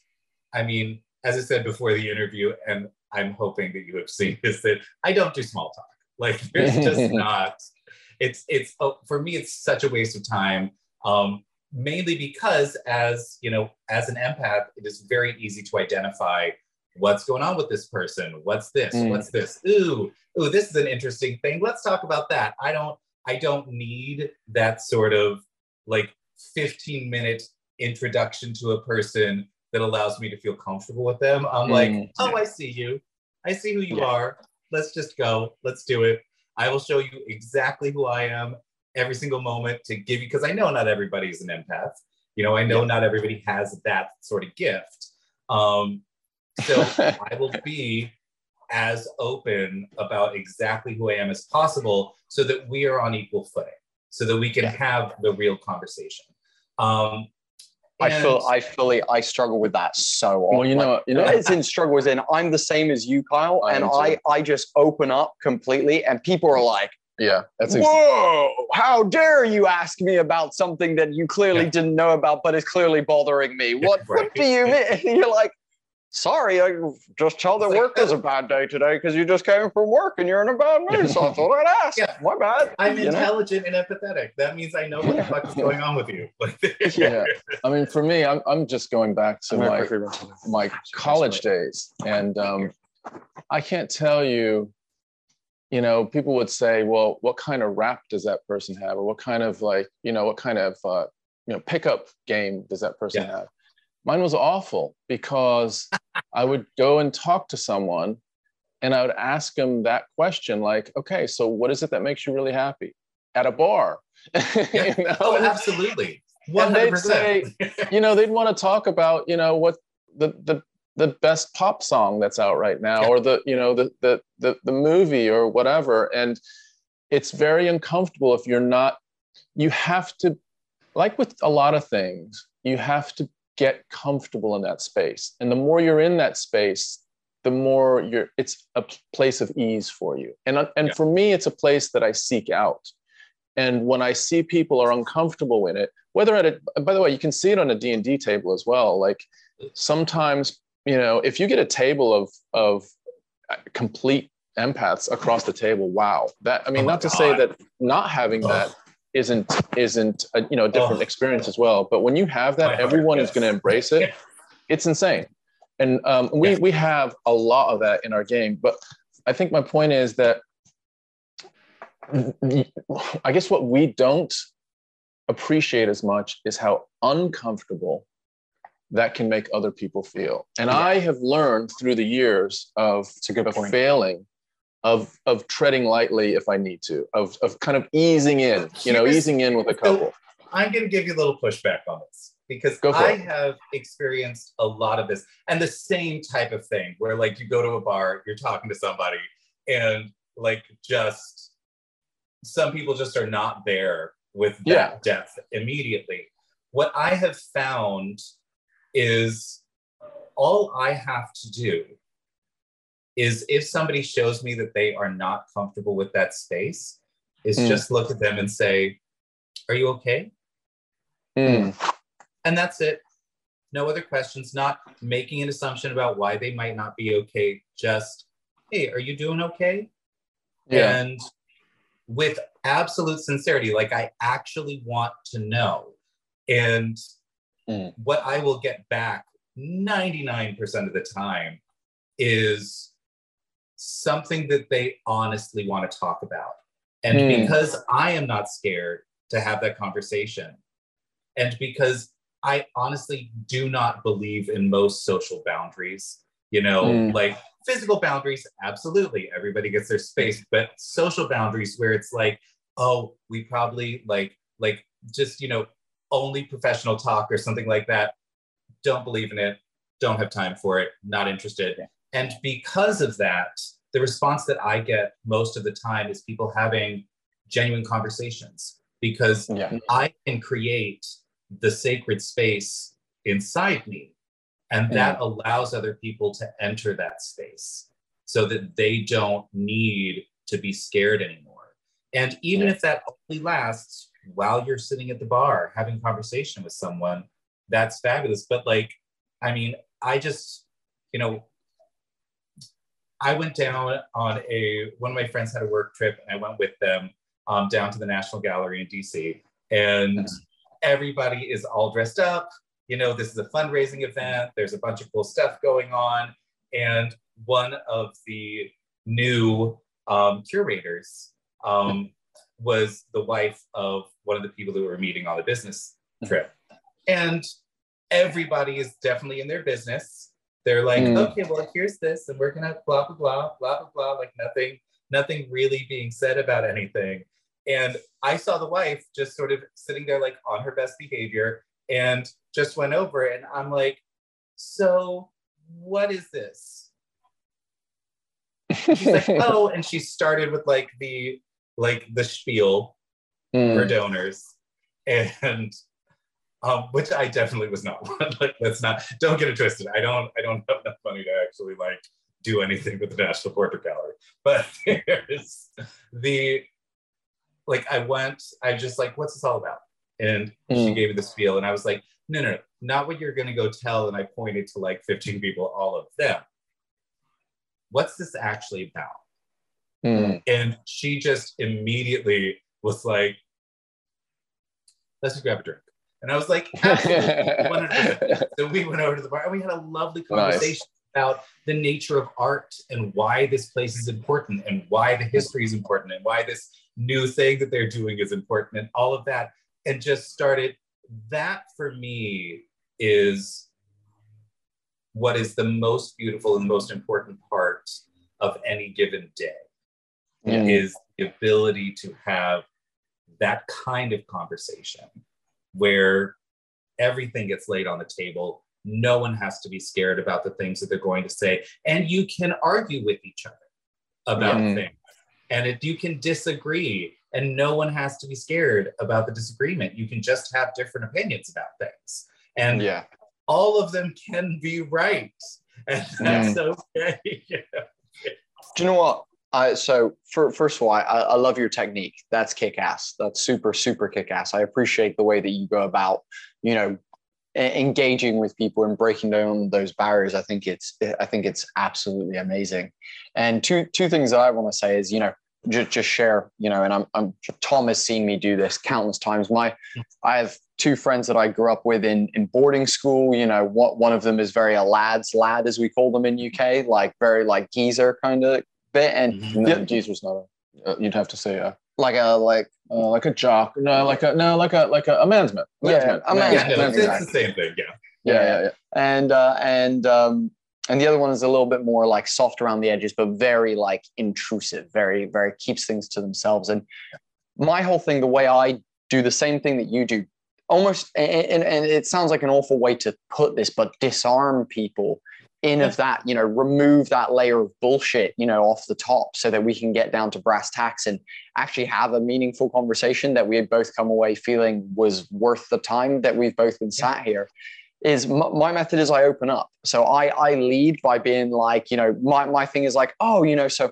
i mean as I said before the interview, and I'm hoping that you have seen is that I don't do small talk. Like there's just not. It's it's oh, for me. It's such a waste of time. Um, mainly because as you know, as an empath, it is very easy to identify what's going on with this person. What's this? Mm. What's this? Ooh, ooh, this is an interesting thing. Let's talk about that. I don't. I don't need that sort of like 15 minute introduction to a person that allows me to feel comfortable with them. I'm like, Mm. oh, I see you. I see who you Yeah. are. Let's just go. Let's do it. I will show you exactly who I am every single moment to give you, because I know not everybody is an empath. You know, I know not everybody has that sort of gift. Um, so I will be as open about exactly who I am as possible so that we are on equal footing, so that we can have the real conversation. Um, I feel I fully I struggle with that so often. Well, you know, you know, it's in struggle as in I'm the same as you, Kyle, I and I. I just open up completely, and people are like, yeah, that's ex- "Whoa! How dare you ask me about something that you clearly Yeah. didn't know about, but is clearly bothering me? What Right. what do you mean?" And you're like, "Sorry, I just tell that It's work was a bad day today because you just came from work and you're in a bad mood, so I thought I'd ask. Yeah. My bad. I'm you know? intelligent and empathetic. That means I know what the fuck is going on with you. Yeah. I mean, for me, I'm I'm just going back to I'm my quickly run to the- my college days, and um, I can't tell you. You know, people would say, "Well, what kind of rap does that person have, or what kind of like, you know, what kind of uh, you know pickup game does that person Yeah. have?" Mine was awful because I would go and talk to someone, and I would ask them that question, like, "Okay, so what is it that makes you really happy at a bar?" Yeah. You know? oh, absolutely. One And hundred they'd say, you know, they'd want to talk about, you know, what the the the best pop song that's out right now, Yeah. or the, you know, the the the the movie or whatever. And it's very uncomfortable if you're not. You have to, like with a lot of things, you have to get comfortable in that space. And the more you're in that space, the more you're. It's a place of ease for you. And uh, and Yeah. for me, it's a place that I seek out. And when I see people are uncomfortable in it, whether at a, by the way, you can see it on a D&D table as well. Like sometimes, you know, if you get a table of, of uh, complete empaths across the table, wow. That, I mean, Oh not to say that not having that isn't, isn't a, you know, a different Oh. experience as well. But when you have that, heart, everyone is going to embrace it. It's insane. And um, we, Yeah. we have a lot of that in our game. But I think my point is that I guess what we don't appreciate as much is how uncomfortable that can make other people feel. And I have learned through the years of, It's a good of point. failing, of of treading lightly if I need to, of of kind of easing in, you know, easing in with a couple. I'm going to give you a little pushback on this because I it. have experienced a lot of this and the same type of thing where like you go to a bar, you're talking to somebody and like just some people just are not there with that Yeah. depth immediately. What I have found is all I have to do is if somebody shows me that they are not comfortable with that space, is Mm. just look at them and say, Are you okay? Mm. And that's it. No other questions, not making an assumption about why they might not be okay. Just, hey, are you doing okay? Yeah. And with absolute sincerity, like I actually want to know. And Mm. what I will get back 99% of the time is something that they honestly want to talk about. And Mm. because I am not scared to have that conversation, and because I honestly do not believe in most social boundaries, you know, Mm. like physical boundaries, absolutely, everybody gets their space, but social boundaries where it's like, oh, we probably like, like just, you know, only professional talk or something like that. Don't believe in it, don't have time for it, not interested. And because of that, the response that I get most of the time is people having genuine conversations because Yeah. I can create the sacred space inside me. And that allows other people to enter that space so that they don't need to be scared anymore. And even Yeah. if that only lasts while you're sitting at the bar having conversation with someone, that's fabulous. But like, I mean, I just you know, I went down on a one of my friends had a work trip, and I went with them um, down to the National Gallery in DC, and everybody is all dressed up. You know, this is a fundraising event. There's a bunch of cool stuff going on, and one of the new um, curators um, was the wife of one of the people who were meeting on the business trip, and everybody is definitely in their business. They're like, Mm. okay, well, here's this, and we're gonna blah blah blah blah blah blah, like nothing, nothing really being said about anything. And I saw the wife just sort of sitting there, like on her best behavior, and just went over, and I'm like, so what is this? She's like, oh, and she started with like the like the spiel Mm. for donors and um, which I definitely was not one. like let's not don't get it twisted. I don't I don't have enough money to actually like do anything with the National Portrait Gallery. But there's the like I went, I just like, what's this all about? And she Mm. gave me the spiel, and I was like, no, no, no, not what you're gonna go tell. And I pointed to like 15 people, all of them. What's this actually about? Mm. And she just immediately was like, let's just grab a drink. And I was like, absolutely, So we went over to the bar and we had a lovely conversation about the nature of art and why this place is important and why the history is important and why this new thing that they're doing is important and all of that. And just started that for me is what is the most beautiful and most important part of any given day Mm. is the ability to have that kind of conversation where everything gets laid on the table. No one has to be scared about the things that they're going to say. And you can argue with each other about Yeah. things. And if you can disagree, and no one has to be scared about the disagreement. You can just have different opinions about things. And yeah. all of them can be right. And that's okay. Do you know what? So for, first of all, I, I love your technique. That's kick ass. That's super, super kick ass. I appreciate the way that you go about, you know, engaging with people and breaking down those barriers. I think it's I think it's absolutely amazing. And two two things that I want to say is, you know, just just share, you know, and I'm I'm Tom has seen me do this countless times. My I have two friends that I grew up with in in boarding school. You know, what one of them is very a lad's lad, as we call them in UK, like very like geezer kind of bit, and. No, Jesus, not a. Uh, you'd have to say a, like a like uh, like a jock. No, like a no, like a like a, a man's man. Yeah, Man's man. a Man's man's yeah, man. no, man, it's, it's the same thing. Yeah. Yeah, yeah, yeah. and uh, and um, and the other one is a little bit more like soft around the edges, but very like intrusive, very very keeps things to themselves. And my whole thing, the way I do the same thing that you do, almost, and, and, and it sounds like an awful way to put this, but disarm people in of that, you know, remove that layer of bullshit, you know, off the top, so that we can get down to brass tacks and actually have a meaningful conversation that we had both come away feeling was worth the time that we've both been sat here is my method is I open up. So I I lead by being like, you know, my my thing is like, oh, you know, so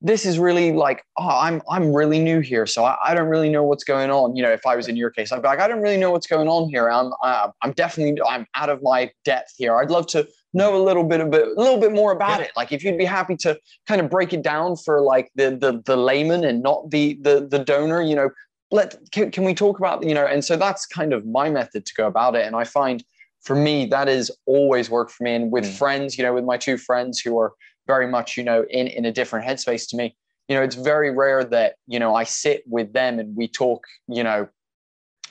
this is really like, oh, I'm I'm really new here, so I, I don't really know what's going on. You know, if I was in your case, I'd be like, I don't really know what's going on here. I'm uh, I'm definitely I'm out of my depth here. I'd love to know a little bit of it, a little bit more about Yeah. it. Like if you'd be happy to kind of break it down for like the the the layman and not the the the donor, you know, let can, can we talk about you know and so that's kind of my method to go about it and i find for me that is always worked for me and with Mm. friends you know with my two friends who are very much you know in in a different headspace to me you know it's very rare that you know i sit with them and we talk you know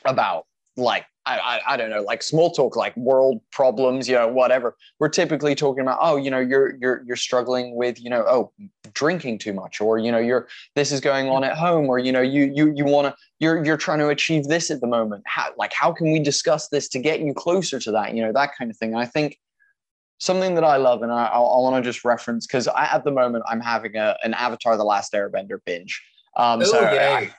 about like I, I, I don't know, like small talk, like world problems, you know, whatever. We're typically talking about, oh, you know, you're you're you're struggling with, you know, oh, drinking too much, or you know, you're this is going on at home, or you know, you you you want to you're you're trying to achieve this at the moment. How like how can we discuss this to get you closer to that? You know, that kind of thing. And I think something that I love, and I I, want to just reference because at the moment I'm having a an Avatar: The Last Airbender binge. Um, Oh, so I-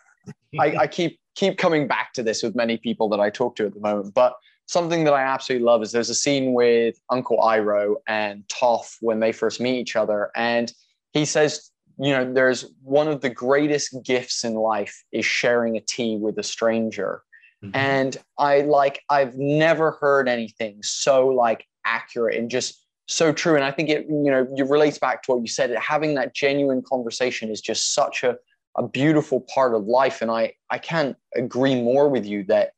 I, I keep keep coming back to this with many people that I talk to at the moment. But something that I absolutely love is there's a scene with Uncle Iroh and Toph when they first meet each other, and he says, you know, there's one of the greatest gifts in life is sharing a tea with a stranger. Mhm. And I like I've never heard anything so like accurate and just so true and i think it you know you relates back to what you said having that genuine conversation is just such a, a beautiful part of life. And i i can't agree more with you that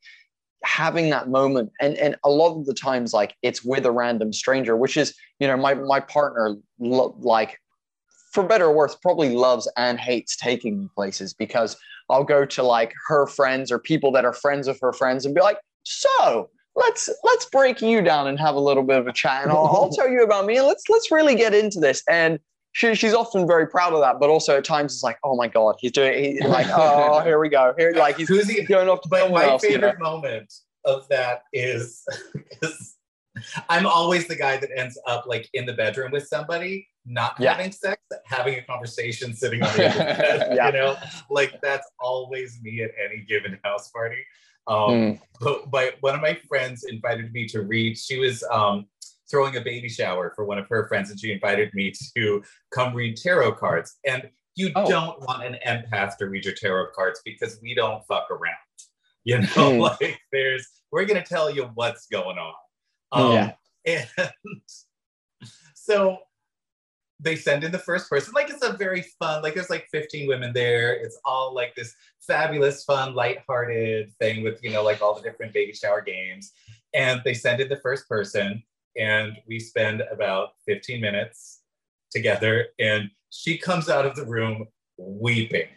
having that moment and and a lot of the times like it's with a random stranger which is you know my my partner lo- like for better or worse probably loves and hates taking me places because i'll go to like her friends or people that are friends of her friends and be like so let's let's break you down and have a little bit of a chat and I'll, I'll tell you about me. And let's let's really get into this. And she, she's often very proud of that but also at times it's like oh my god he's doing he, like oh here we go here like he's, Who's he? going off to But my else you know? favorite moment of that is is I'm always the guy that ends up like in the bedroom with somebody, not Yeah. having sex, having a conversation, sitting on the bed. Yeah. You know, like that's always me at any given house party. Um, Mm. but, but one of my friends invited me to read. She was um, throwing a baby shower for one of her friends, and she invited me to come read tarot cards. And you Oh. don't want an empath to read your tarot cards because we don't fuck around. You know, Hmm. like there's we're gonna tell you what's going on. Um, Yeah. And so they send in the first person. Like it's a very fun, like there's like 15 women there. It's all like this fabulous, fun, lighthearted thing with, you know, like all the different baby shower games. And they send in the first person, and we spend about 15 minutes together. And she comes out of the room weeping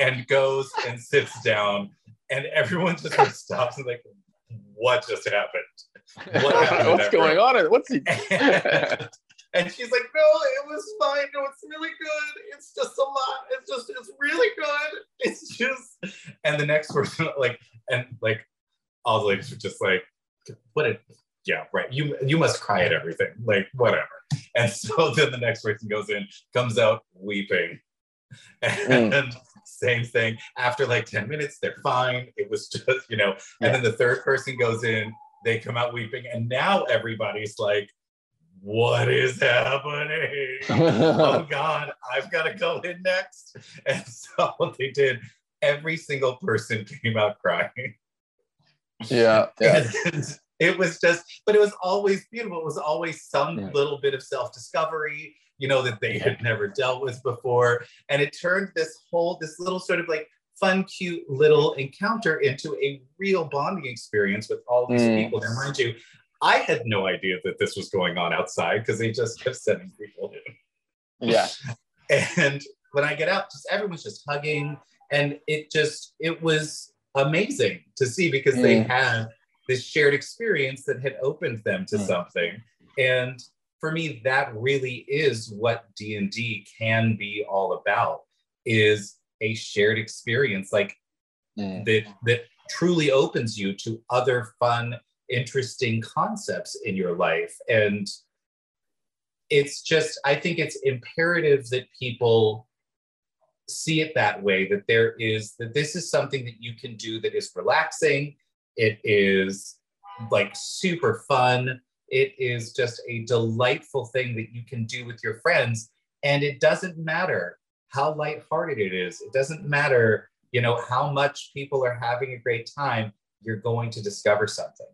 and goes and sits down. And everyone just sort of stops and like, what just happened? What happened What's going on? What's he? and, and she's like, no, it was fine. No, it's really good. It's just a lot. It's just, it's really good. It's just, and the next person, like, and like, all the ladies were just like, what a, yeah, right. You you must cry at everything, like whatever. And so then the next person goes in, comes out weeping, mm. and same thing. After like ten minutes, they're fine. It was just, you know. And then the third person goes in, they come out weeping, and now everybody's like, "What is happening?" oh God, I've got to go in next. And so they did. Every single person came out crying. yeah, yeah. And it was just, but it was always beautiful. It was always some Yeah. little bit of self discovery, you know, that they had never dealt with before. And it turned this whole, this little sort of like fun, cute little encounter into a real bonding experience with all these Mm. people. And mind you, I had no idea that this was going on outside because they just kept sending people in. Yeah. And when I get out, just everyone's just hugging. And it just, it was amazing to see because they Mm. had this shared experience that had opened them to Mm. something. And for me, that really is what D&D can be all about is a shared experience like Mm. that that truly opens you to other fun interesting concepts in your life and it's just i think it's imperative that people see it that way that there is that this is something that you can do that is relaxing it is like super fun. It is just a delightful thing that you can do with your friends and it doesn't matter how lighthearted it is. It doesn't matter you know how much people are having a great time. You're going to discover something.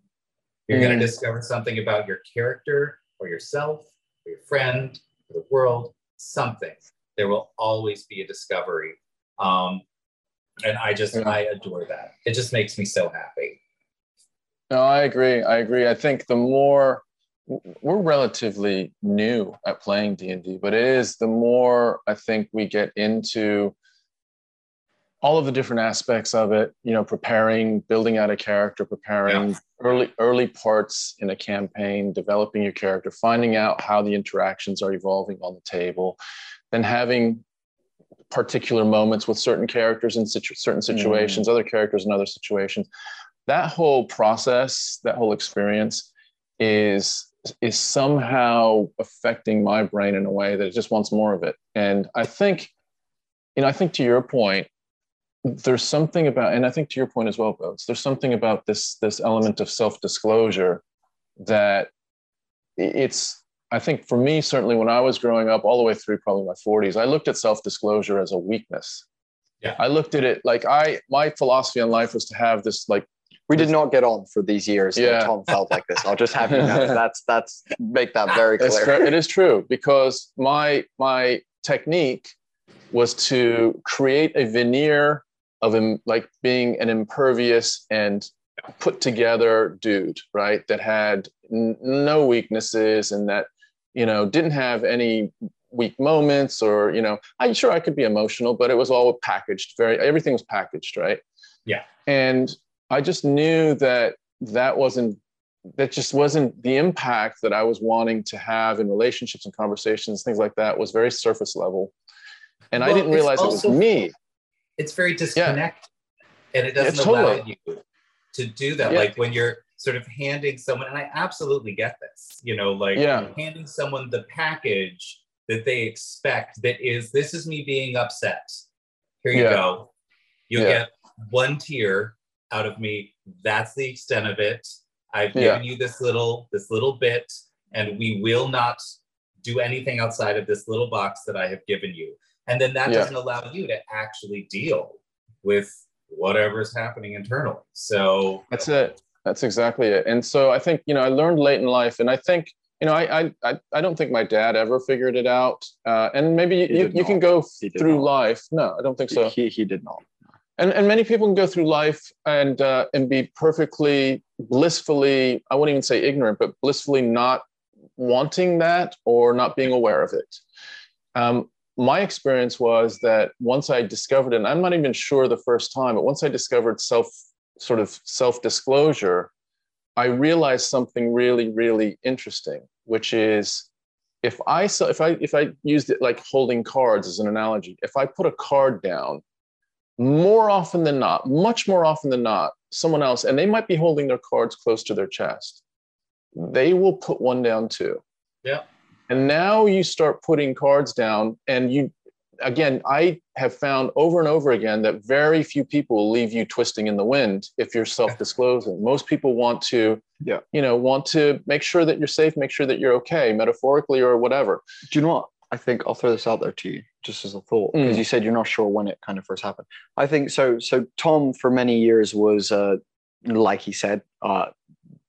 You're going Mm. to discover something about your character or yourself or your friend or the world something. There will always be a discovery. Um, and i just Yeah. i adore that. It just makes me so happy No, I agree. I agree. I think the more we're relatively new at playing D&D, but it is the more I think we get into all of the different aspects of it, you know, preparing, building out a character, preparing early early parts in a campaign, developing your character, finding out how the interactions are evolving on the table, then having particular moments with certain characters in situ- certain mm-hmm. situations, other characters in other situations. That whole process, that whole experience is is somehow affecting my brain in a way that it just wants more of it. And I think, you know, I think to your point, there's something about, and I think to your point as well, Boats, there's something about this this element of self-disclosure that it's I think for me, certainly when I was growing up, all the way through probably my 40s, I looked at self-disclosure as a weakness. Yeah. I looked at it like I my philosophy on life was to have this like We did not get on for these years. that Yeah. Tom felt like this. I'll just have you know. That's that's make that very clear. fair. It is true because my my technique was to create a veneer of him like being an impervious and put together dude, right? That had n- no weaknesses and that you know didn't have any weak moments or you know I'm sure I could be emotional, but it was all packaged. Very everything was packaged, right? Yeah. And I just knew that that wasn't that just wasn't the impact that I was wanting to have in relationships and conversations, things like that, was very surface level. And I didn't realize it was me. it's very disconnected and it doesn't allow totally- you to do that Yeah. like when you're sort of handing someone and i absolutely get this you know like Yeah. handing someone the package that they expect that is this is me being upset here you Yeah. go Yeah. get one tear out of me that's the extent of it i've Yeah. given you this little this little bit and we will not do anything outside of this little box that i have given you and then that Yeah. doesn't allow you to actually deal with whatever's happening internally so That's it. That's exactly it. And so I think, you know, I learned late in life, and I think, you know, I I I, I don't think my dad ever figured it out. Uh, and maybe He you, did you can go through not. life. No, I don't think so. He he did not. And and many people can go through life and uh, and be perfectly blissfully i wouldn't even say ignorant but blissfully not wanting that or not being aware of it. Um, my experience was that once i discovered it and i'm not even sure the first time but once i discovered self sort of self disclosure i realized something really really interesting which is if i if i if i used it like holding cards as an analogy if i put a card down more often than not, much more often than not, someone else, and they might be holding their cards close to their chest, they will put one down too. Yeah. And now you start putting cards down, and you, again, I have found over and over again that very few people will leave you twisting in the wind if you're self-disclosing. Most people want to, Yeah. you know, want to make sure that you're safe, make sure that you're okay, metaphorically or whatever. Do you know what? I think I'll throw this out there to you just as a thought because Mm. you said you're not sure when it kind of first happened. I think so. So Tom for many years was, uh, like he said, uh,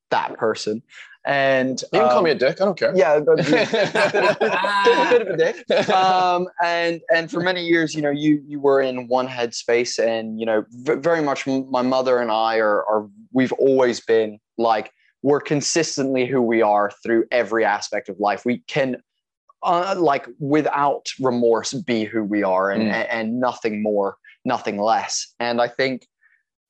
that person, and You can call um, me a dick. I don't care. yeah, but- bit, bit of a dick. um, and and for many years, you know, you you were in one headspace, and you know, v- very much my mother and I are are we've always been like we're consistently who we are through every aspect of life. We can. Uh, like without remorse, be who we are, and, Mm. and nothing more, nothing less. And I think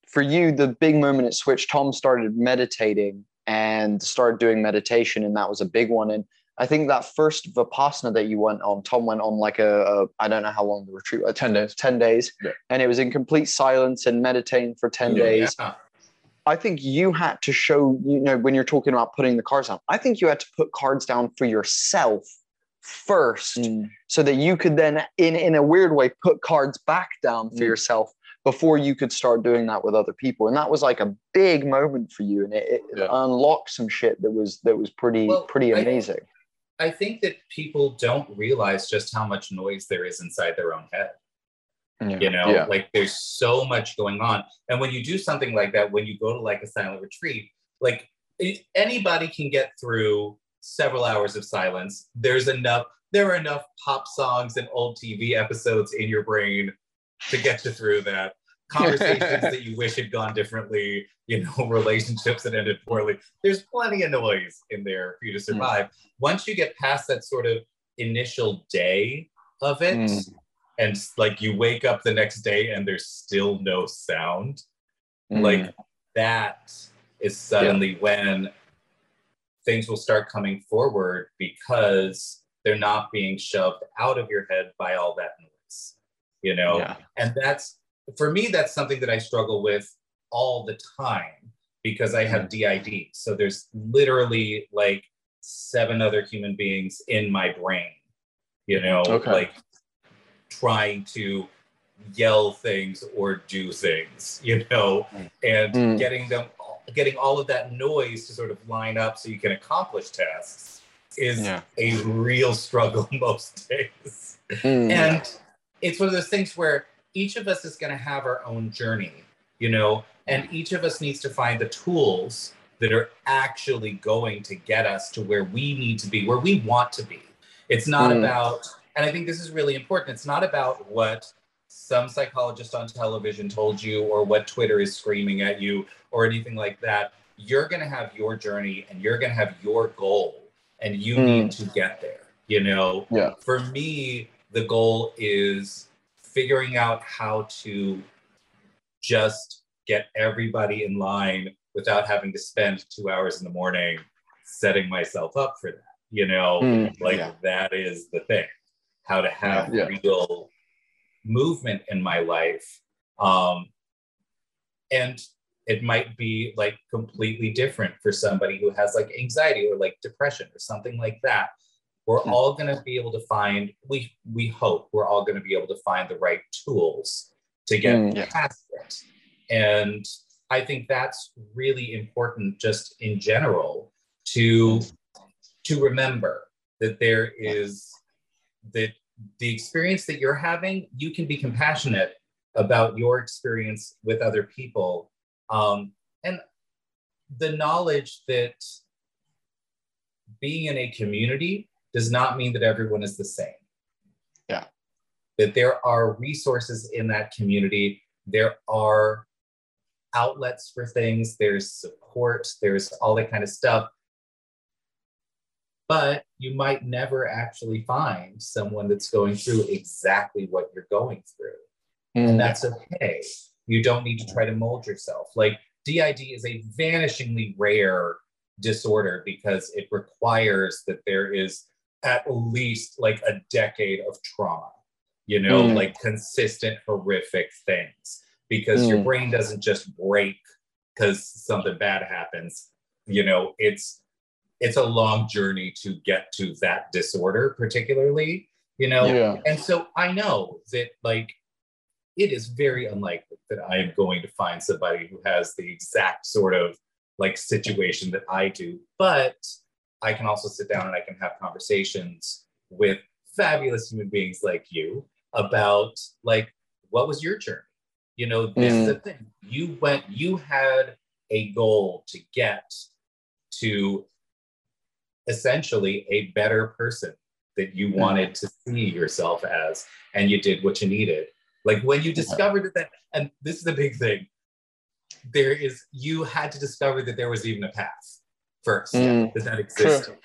for you, the big moment at Switch, Tom started meditating and started doing meditation, and that was a big one. And I think that first Vipassana that you went on, Tom went on like a, a I don't know how long the retreat was, 10 days. 10 days. Yeah. And it was in complete silence and meditating for 10 Yeah, days. yeah. I think you had to show, you know, when you're talking about putting the cards down, I think you had to put cards down for yourself first Mm. so that you could then in in a weird way put cards back down for Mm. yourself before you could start doing that with other people and that was like a big moment for you and it, it Yeah. unlocked some shit that was that was pretty Well, pretty amazing I think that people don't realize just how much noise there is inside their own head. You know, Yeah. like there's so much going on. And when you do something like that, when you go to like a silent retreat, like anybody can get through several hours of silence. There's enough, there are enough pop songs and old TV episodes in your brain to get you through that. Conversations that you wish had gone differently, you know, relationships that ended poorly. There's plenty of noise in there for you to survive. Once you get past that sort of initial day of it, Mm. and like you wake up the next day and there's still no sound, Mm. like that is suddenly when things will start coming forward because they're not being shoved out of your head by all that noise, you know? yeah. and that's for me that's something that i struggle with all the time because i have DID so there's literally like seven other human beings in my brain you know Okay. like trying to yell things or do things you know and Mm. getting them getting all of that noise to sort of line up so you can accomplish tasks is Yeah. a real struggle most days Mm. and it's one of those things where each of us is going to have our own journey you know And each of us needs to find the tools that are actually going to get us to where we need to be, where we want to be. It's not Mm. about, and I think this is really important. It's not about what some psychologist on television told you or what Twitter is screaming at you or anything like that. You're going to have your journey and you're going to have your goal and you Mm. need to get there. You know, Yeah. for me, the goal is figuring out how to just get everybody in line without having to spend two hours in the morning setting myself up for that. You know, Mm, like yeah. that is the thing. How to have Yeah. real movement in my life. Um, and it might be like completely different for somebody who has like anxiety or like depression or something like that. We're Hmm. all going to be able to find, we, we hope we're all going to be able to find the right tools to get Mm, yeah. past it. And I think that's really important just in general to to remember that there is that the experience that you're having, you can be compassionate about your experience with other people. Um, and the knowledge that being in a community does not mean that everyone is the same. Yeah. That there are resources in that community, there are outlets for things, there's support, there's all that kind of stuff. But you might never actually find someone that's going through exactly what you're going through and Mm. that's okay. You don't need to try to mold yourself. Like DID is a vanishingly rare disorder because it requires that there is at least like a decade of trauma, you know, Mm. like consistent horrific things because your Mm. brain doesn't just break because something bad happens. You know, it's it's a long journey to get to that disorder particularly, you know. Yeah. And so I know that like it is very unlikely that I am going to find somebody who has the exact sort of like situation that I do. But I can also sit down and I can have conversations with fabulous human beings like you about like what was your journey? You know, this is mm. the thing. You went, you had a goal to get to essentially a better person that you wanted to see yourself as, and you did what you needed. Like when you discovered that, that, and this is the big thing, there is, you had to discover that there was even a path first, Mm. that that existed.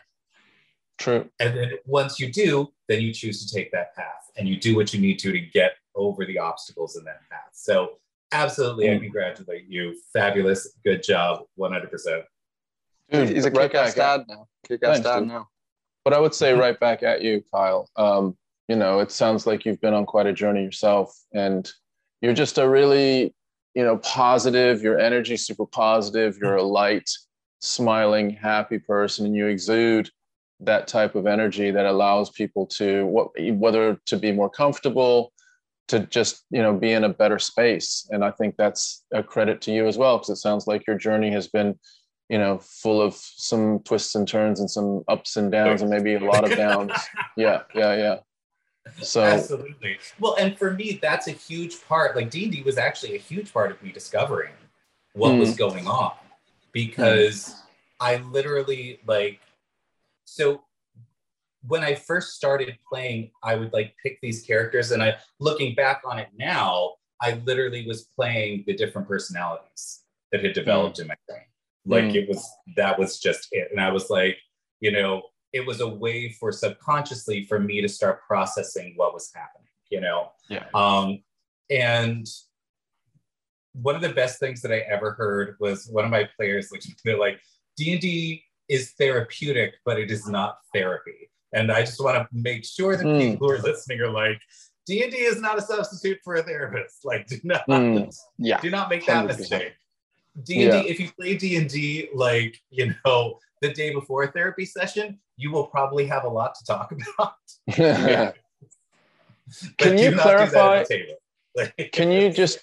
True. And then once you do, then you choose to take that path and you do what you need to to get over the obstacles in that path. So, absolutely, I Mm. congratulate you. Fabulous. Good job. 100%. Dude, He's a right kick-ass at- dad now. Kick-ass Thanks, dad dude. now. But I would say right back at you, Kyle. Um, you know, it sounds like you've been on quite a journey yourself, and you're just a really, you know, positive. Your energy super positive. You're a light, smiling, happy person, and you exude that type of energy that allows people to what whether to be more comfortable, to just you know be in a better space. And I think that's a credit to you as well, because it sounds like your journey has been you know, full of some twists and turns and some ups and downs and maybe a lot of downs. Yeah, yeah, yeah. So Absolutely. Well, and for me, that's a huge part. Like D&D was actually a huge part of me discovering what Mm. was going on because I literally like so when I first started playing, I would like pick these characters and I looking back on it now, I literally was playing the different personalities that had developed in my brain. Like Mm. it was that was just it. And I was like, you know, it was a way for subconsciously for me to start processing what was happening, you know. Yeah. Um, and one of the best things that I ever heard was one of my players, like they're like, D and D is therapeutic, but it is not therapy. And I just want to make sure that Mm. people who are listening are like, D and D is not a substitute for a therapist. Like, do not, Mm. Yeah. do not make that 100%. mistake. D and Yeah. If you play D and D, like you know, the day before a therapy session, you will probably have a lot to talk about. Yeah. Can you not do that clarify- at the table. Like- Can you just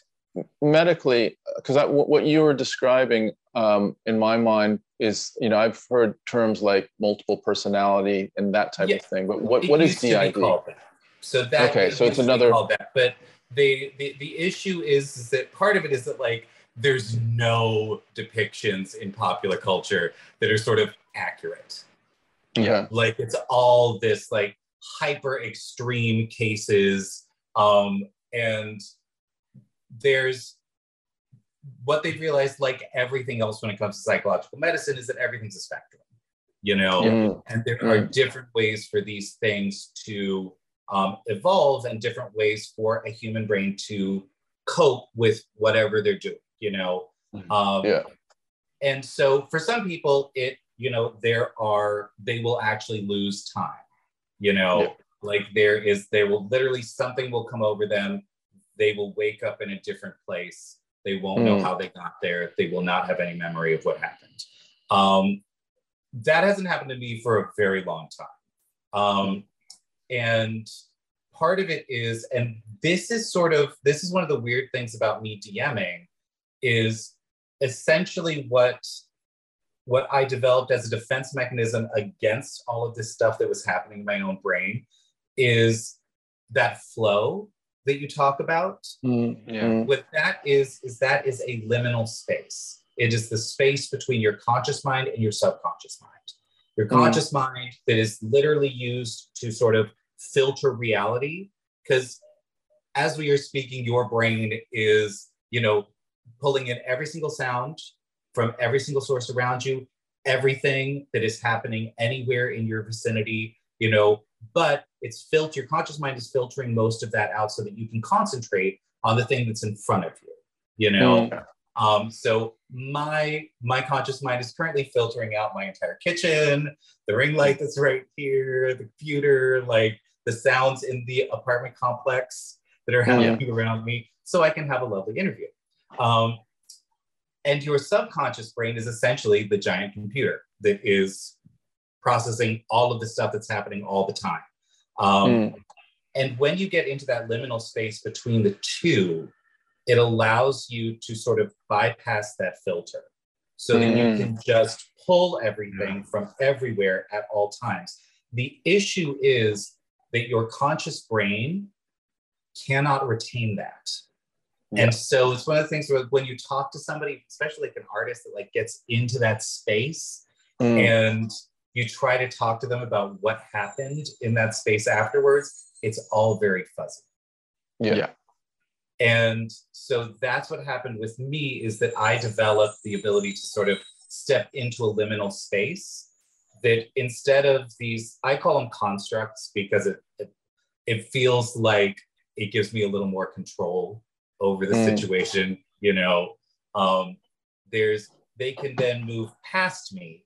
medically, because what you were describing um, in my mind is, you know, I've heard terms like multiple personality and that type Yeah. of thing, but what, It what is used to be DID? So that Okay, so it's used to be another- that. But the, the the issue is, is that part of it is that like there's no depictions in popular culture that are sort of accurate. Yeah. Like it's all this like hyper extreme cases. Um, and there's what they've realized, like everything else when it comes to psychological medicine, is that everything's a spectrum, you know, Mm. and there are different ways for these things to um, evolve and different ways for a human brain to cope with whatever they're doing, you know. Mhm. Um, Yeah. And so for some people, it, you know, there are, they will actually lose time, you know, Yeah. like there is, they will literally, something will come over them. They will wake up in a different place. They won't know Mm. how they got there. They will not have any memory of what happened. Um, that hasn't happened to me for a very long time. Um, and part of it is, and this is sort of, this is one of the weird things about me DMing is essentially what what I developed as a defense mechanism against all of this stuff that was happening in my own brain is that flow that you talk about Mm. Yeah. what that is is that is a liminal space it is the space between your conscious mind and your subconscious mind your Mm. conscious mind that is literally used to sort of filter reality because as we are speaking your brain is you know pulling in every single sound from every single source around you everything that is happening anywhere in your vicinity you know but it's filter your conscious mind is filtering most of that out so that you can concentrate on the thing that's in front of you you know? Mm. um so my my conscious mind is currently filtering out my entire kitchen the ring light that's right here the computer like the sounds in the apartment complex that are happening around me so i can have a lovely interview um and your subconscious brain is essentially the giant computer that is processing all of the stuff that's happening all the time um, Mm. and when you get into that liminal space between the two, it allows you to sort of bypass that filter so that you Mm. can just pull everything from everywhere at all times. The issue is that your conscious brain cannot retain that. Yeah. And so it's one of the things where when you talk to somebody, especially like an artist that like gets into that space, Mm. and you try to talk to them about what happened in that space afterwards, it's all very fuzzy. Yeah. Yeah. And so that's what happened with me is that I developed the ability to sort of step into a liminal space that instead of these, I call them constructs because it it, it feels like it gives me a little more control over the Mm. situation, you know. Um, there's they can then move past me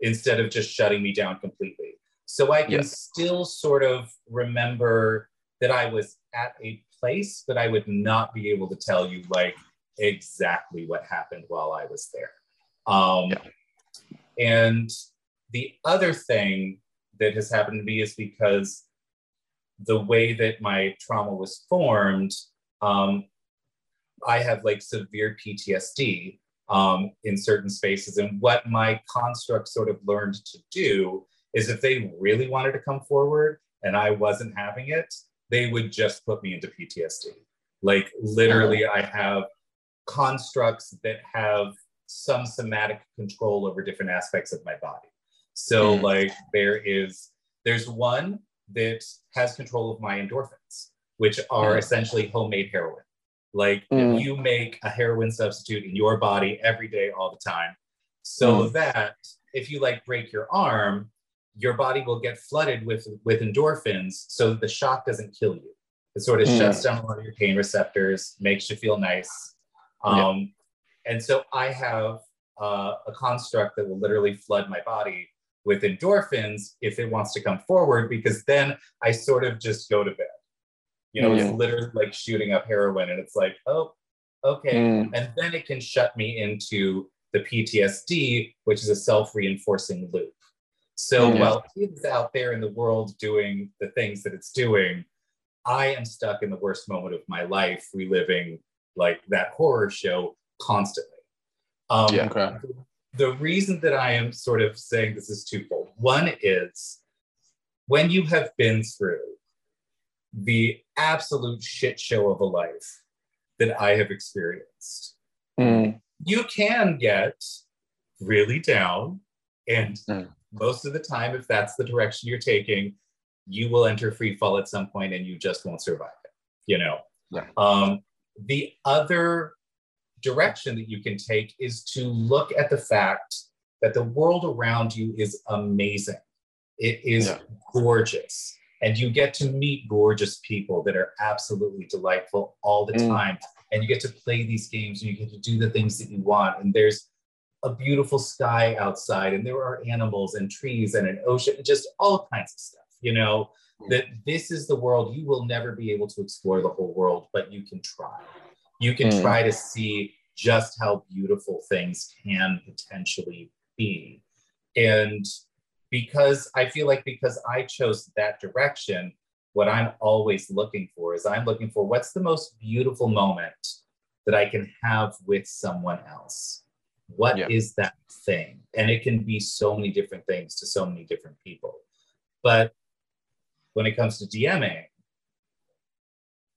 instead of just shutting me down completely. So I can Yeah. still sort of remember that I was at a place, but I would not be able to tell you like exactly what happened while I was there. Um, Yeah. And the other thing that has happened to me is because the way that my trauma was formed, um, I have like severe PTSD um, in certain spaces. And what my construct sort of learned to do is if they really wanted to come forward and I wasn't having it, they would just put me into PTSD. Like literally, I have constructs that have some somatic control over different aspects of my body. So, Mm. like, there is, there's one that has control of my endorphins, which are Mm. essentially homemade heroin. Like, Mm. you make a heroin substitute in your body every day, all the time. So that if you like break your arm, your body will get flooded with with endorphins, so that the shock doesn't kill you. It sort of Mm. shuts down a lot of your pain receptors, makes you feel nice. Um, And so I have uh, a construct that will literally flood my body with endorphins if it wants to come forward, because then I sort of just go to bed. You know, Yeah. it's literally like shooting up heroin, and it's like, oh, okay. Mm. And then it can shut me into the PTSD, which is a self reinforcing loop. So Yeah. while it's out there in the world doing the things that it's doing, I am stuck in the worst moment of my life, reliving like that horror show constantly. Um, Yeah. Okay. The reason that I am sort of saying this is twofold. One is when you have been through the absolute shit show of a life that I have experienced, Mm. you can get really down. And Mm. most of the time, if that's the direction you're taking, you will enter free fall at some point and you just won't survive it. You know? Yeah. Um, the other direction that you can take is to look at the fact that the world around you is amazing. It is Yeah. gorgeous. And you get to meet gorgeous people that are absolutely delightful all the Mm. time. And you get to play these games and you get to do the things that you want. And there's a beautiful sky outside, and there are animals and trees and an ocean, and just all kinds of stuff. You know, Mm. that this is the world. You will never be able to explore the whole world, but you can try. You can Mm. try to see just how beautiful things can potentially be. And because I feel like because I chose that direction, what I'm always looking for is I'm looking for what's the most beautiful moment that I can have with someone else. What is Yeah. that thing? And it can be so many different things to so many different people. But when it comes to DMing,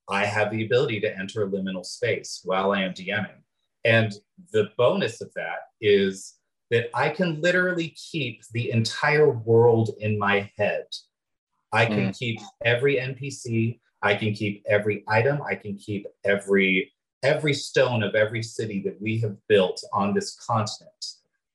I have the ability to enter a liminal space while I am DMing. And the bonus of that is that I can literally keep the entire world in my head. I can keep every NPC, I can keep every item, I can keep every every stone of every city that we have built on this continent.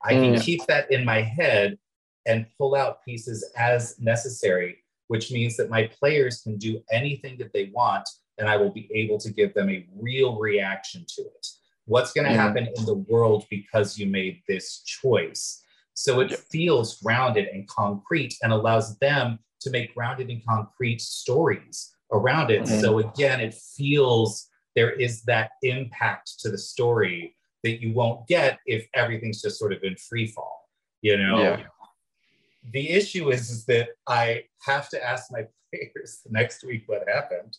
I can Mm. keep that in my head and pull out pieces as necessary, which means that my players can do anything that they want and I will be able to give them a real reaction to it. What's going to Mm. happen in the world because you made this choice? So it Yep. feels grounded and concrete and allows them to make grounded and concrete stories around it. Mhm. So again, it feels there is that impact to the story that you won't get if everything's just sort of in free fall. You know, Yeah. the issue is, is that I have to ask my players next week what happened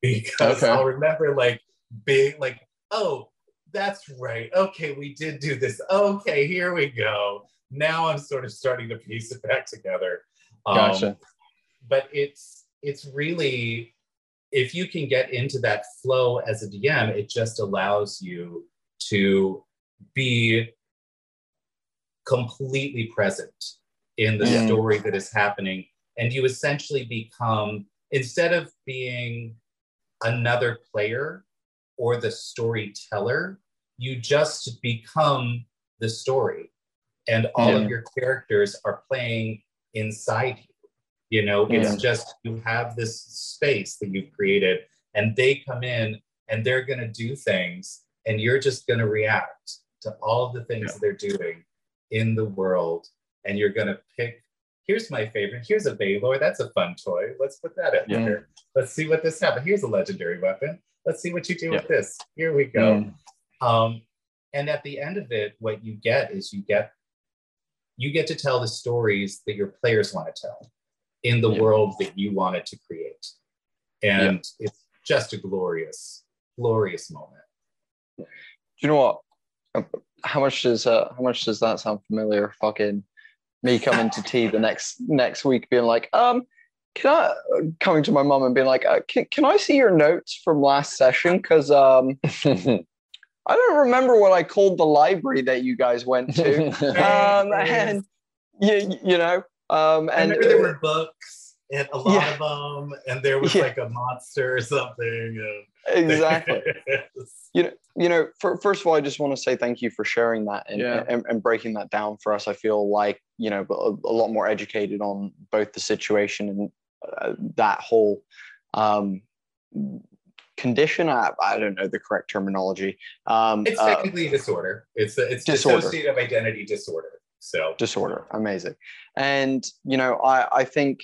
because Okay. I'll remember like big, like, oh, that's right. Okay, we did do this. Okay, here we go. Now I'm sort of starting to piece it back together. Um, Gotcha. but it's it's really if you can get into that flow as a DM, it just allows you to be completely present in the Yeah. story that is happening. And you essentially become, instead of being another player or the storyteller, you just become the story. And all Yeah. of your characters are playing inside you. You know, it's just you have this space that you've created, and they come in and they're going to do things, and you're just going to react to all of the things Yeah. they're doing in the world. And you're going to pick. Here's my favorite. Here's a Balor. That's a fun toy. Let's put that in Yeah. there. Let's see what this happens. Here's a legendary weapon. Let's see what you do with this. Here we go. Mm. Um, and at the end of it, what you get is you get you get to tell the stories that your players want to tell in the Yeah. world that you wanted to create. And it's just a glorious, glorious moment. Do you know what? Uh, How much does uh, how much does that sound familiar? Fucking me coming to tea the next next week, being like, um, can I coming to my mom and being like, uh, can can I see your notes from last session? Because um, I don't remember what I called the library that you guys went to. um, and you you know um, I and remember there were books and a lot Yeah. of them, and there was Yeah. like a monster or something. exactly. you know, you know, for, first of all, I just want to say thank you for sharing that and, Yeah. and, and breaking that down for us. I feel like, you know, a, a lot more educated on both the situation and uh, that whole um, condition. I, I don't know the correct terminology. Um, it's uh, technically a disorder. It's a, it's Disorder. dissociative identity disorder. So disorder. Amazing. And, you know, I, I think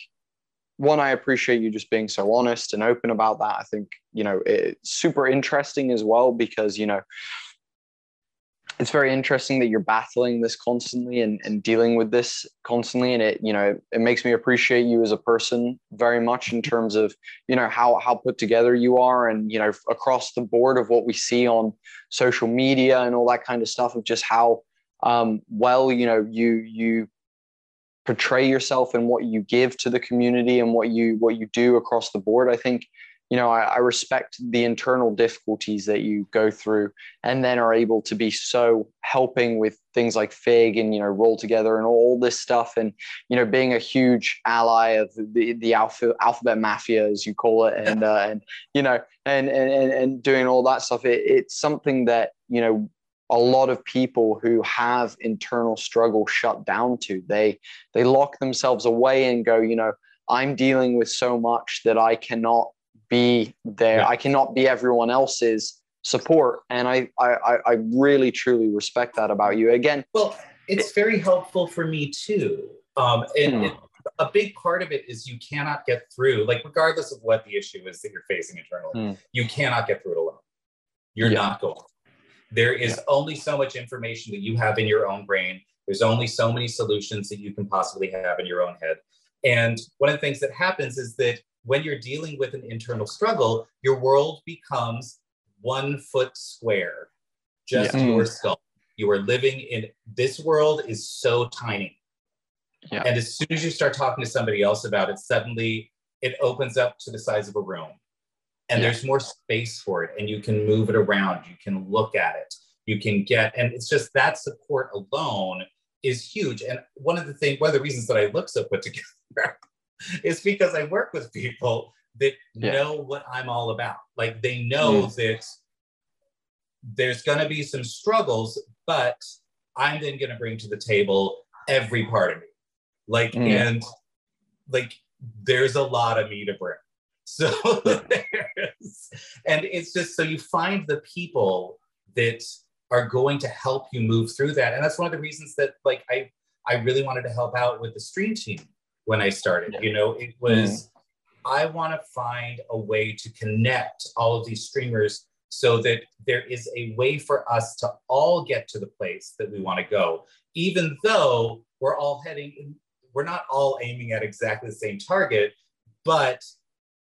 one, I appreciate you just being so honest and open about that. I think, you know, it's super interesting as well because, you know, it's very interesting that you're battling this constantly and, and dealing with this constantly. And it, you know, it makes me appreciate you as a person very much in terms of, you know, how, how put together you are and, you know, across the board of what we see on social media and all that kind of stuff of just how um, well, you know, you, you, portray yourself and what you give to the community and what you what you do across the board i think you know, I, I, respect the internal difficulties that you go through and then are able to be so helping with things like Fig and, you know, roll together and all this stuff. And, you know, being a huge ally of the, the alpha, alphabet mafia, as you call it. And, uh, and you know, and, and, and doing all that stuff. It, it's something that, you know, a lot of people who have internal struggle shut down to they they lock themselves away and go you know i'm dealing with so much that i cannot be there. Yeah. I cannot be everyone else's support. And I, I, I really truly respect that about you. Again, well, it's very helpful for me too. Um, and, hmm. and a big part of it is you cannot get through, like regardless of what the issue is that you're facing internally, hmm. you cannot get through it alone. You're yeah. not going. There is yeah. only so much information that you have in your own brain. There's only so many solutions that you can possibly have in your own head. And one of the things that happens is that when you're dealing with an internal struggle, your world becomes one foot square, just yeah. your mm. skull. You are living in this world is so tiny. Yeah. And as soon as you start talking to somebody else about it, suddenly it opens up to the size of a room. And yeah. there's more space for it, and you can move it around. You can look at it. You can get, and it's just that support alone is huge. And one of the things, one of the reasons that I look so put together it's because I work with people that yeah. know what I'm all about. Like they know mm. that there's going to be some struggles, but I'm then going to bring to the table every part of me. Like, mm. and like, there's a lot of me to bring. So there's, and it's just so you find the people that are going to help you move through that. And that's one of the reasons that, like, I, I really wanted to help out with the stream team when I started. You know, it was, mm. I want to find a way to connect all of these streamers so that there is a way for us to all get to the place that we want to go, even though we're all heading, we're not all aiming at exactly the same target, but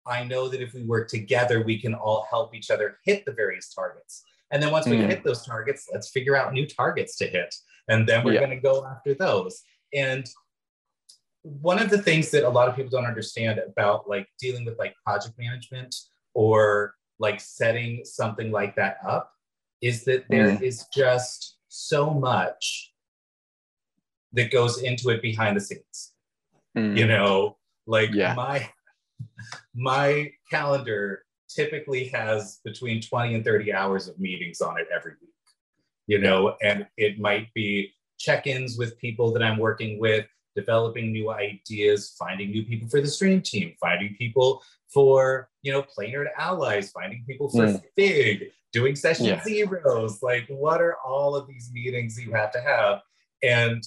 I know that if we work together, we can all help each other hit the various targets. And then once we mm. hit those targets, let's figure out new targets to hit. And then we're yeah. going to go after those. And one of the things that a lot of people don't understand about like dealing with like project management or like setting something like that up is that there mm. is just so much that goes into it behind the scenes. Mm. You know, like yeah. my my calendar typically has between 20 and 30 hours of meetings on it every week. You know, and it might be check-ins with people that I'm working with developing new ideas, finding new people for the stream team, finding people for, you know, planar allies, finding people for mm. Fig, doing session yeah. zeros. Like, what are all of these meetings you have to have? And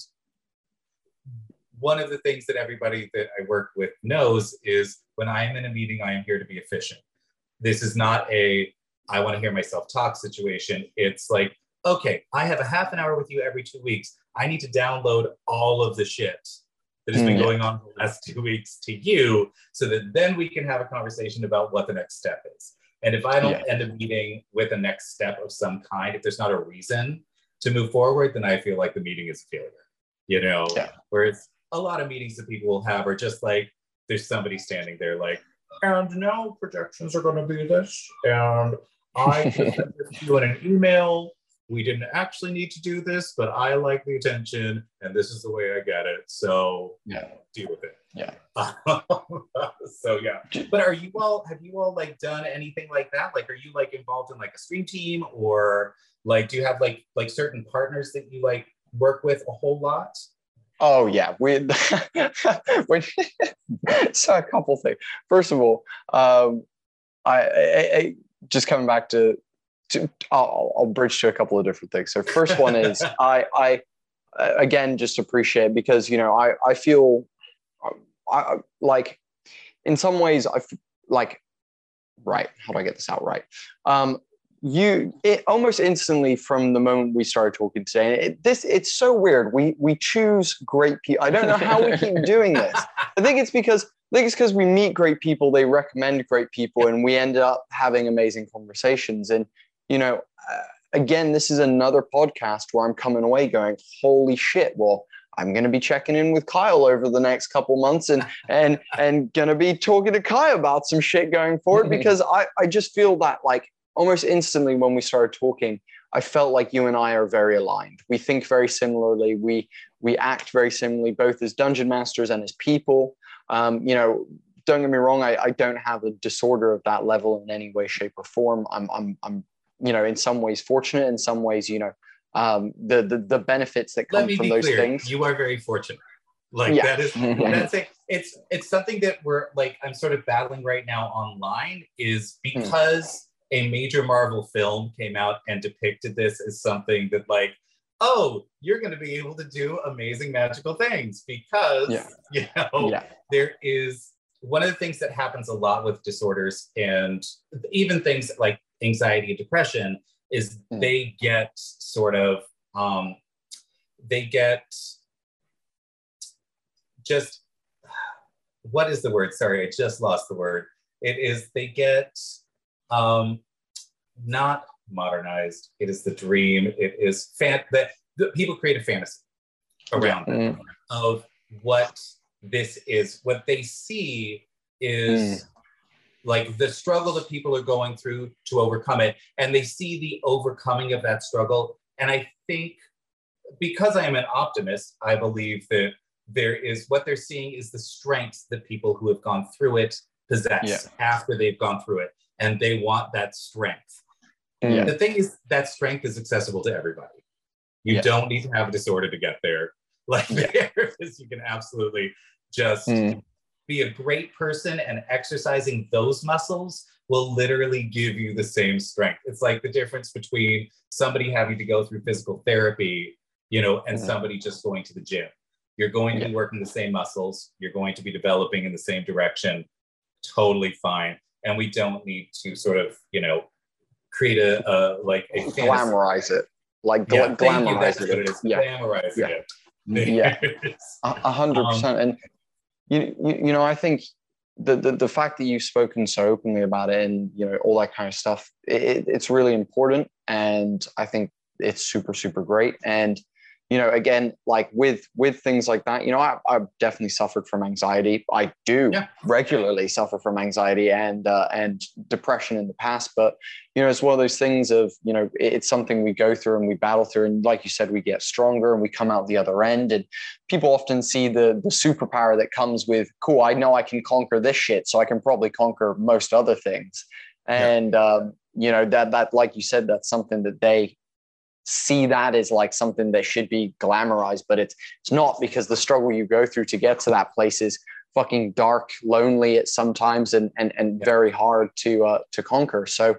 one of the things that everybody that I work with knows is when I am in a meeting, I am here to be efficient. This is not a I want to hear myself talk situation. It's like, okay, I have a half an hour with you every two weeks. I need to download all of the shit that has been mm, going on for the last two weeks to you so that then we can have a conversation about what the next step is. And if I don't yeah. end a meeting with a next step of some kind, if there's not a reason to move forward, then I feel like the meeting is a failure. You know, yeah. whereas a lot of meetings that people will have are just like there's somebody standing there like, and now projections are going to be this, and I sent this to you in an email we didn't actually need to do this, but I like the attention and this is the way I get it. So yeah, deal with it. Yeah. so yeah. But are you all have you all like done anything like that? Like are you like involved in like a stream team or like do you have like like certain partners that you like work with a whole lot? Oh yeah, we when so a couple things. First of all, um, I, I, I just coming back to to, I'll, I'll bridge to a couple of different things. So first one is I, I again just appreciate because you know I I feel I, like in some ways I like right. How do I get this out right? Um, you it almost instantly from the moment we started talking today it, this it's so weird we we choose great people i don't know how we keep doing this i think it's because i think it's because we meet great people they recommend great people and we end up having amazing conversations and you know, uh, again, this is another podcast where I'm coming away going, holy shit, well, I'm going to be checking in with Kyle over the next couple months and and and going to be talking to Kai about some shit going forward because I I just feel that like almost instantly when we started talking, I felt like you and I are very aligned. We think very similarly. We we act very similarly, both as dungeon masters and as people. Um, you know, don't get me wrong. I, I don't have a disorder of that level in any way, shape, or form. I'm I'm I'm you know in some ways fortunate. In some ways, you know, um, the the the benefits that come from those clear. things. You are very fortunate. Like Yeah. that is that's it. It's it's something that we're like I'm sort of battling right now online is Hmm. because a major Marvel film came out and depicted this as something that like oh you're going to be able to do amazing magical things because Yeah. you know Yeah. there is one of the things that happens a lot with disorders and even things like anxiety and depression is Mm. they get sort of um, they get just what is the word? Sorry i just lost the word. It is they get um not modernized. It is the dream. It is fan that the people create a fantasy around Mm. of what this is. What they see is like the struggle that people are going through to overcome it and they see the overcoming of that struggle and i think because i am an optimist i believe that there is what they're seeing is the strengths that people who have gone through it possess Yeah. after they've gone through it and they want that strength Yeah. the thing is that strength is accessible to everybody you Yeah. don't need to have a disorder to get there like Yeah. there is you can absolutely just Mm. Be a great person and exercising those muscles will literally give you the same strength. It's like the difference between somebody having to go through physical therapy, you know, and Mhm. somebody just going to the gym. You're going to be working the same muscles, you're going to be developing in the same direction. Totally fine. And we don't need to sort of, you know, create a, a like a fantasy. Glamorize it, like Yeah, you. That's glamorize it. Yeah. Glamorizing Yeah. it. Yeah. A a hundred Um, percent. And you, you, you know, I think the, the the fact that you've spoken so openly about it and you know all that kind of stuff, it, it's really important. And I think it's super super great. And you know, again, like with with things like that, you know, I, I've definitely suffered from anxiety. I do Yeah. regularly suffer from anxiety and uh, and depression in the past, but you know, it's one of those things of you know, it- it's something we go through and we battle through, and like you said, we get stronger and we come out the other end. And people often see the the superpower that comes with, cool, I know I can conquer this shit, so I can probably conquer most other things. Yeah. And um, you know that that like you said, that's something that they see that as like something that should be glamorized, but it's it's not because the struggle you go through to get to that place is fucking dark, lonely at sometimes, and and and Yeah. very hard to uh, to conquer. So.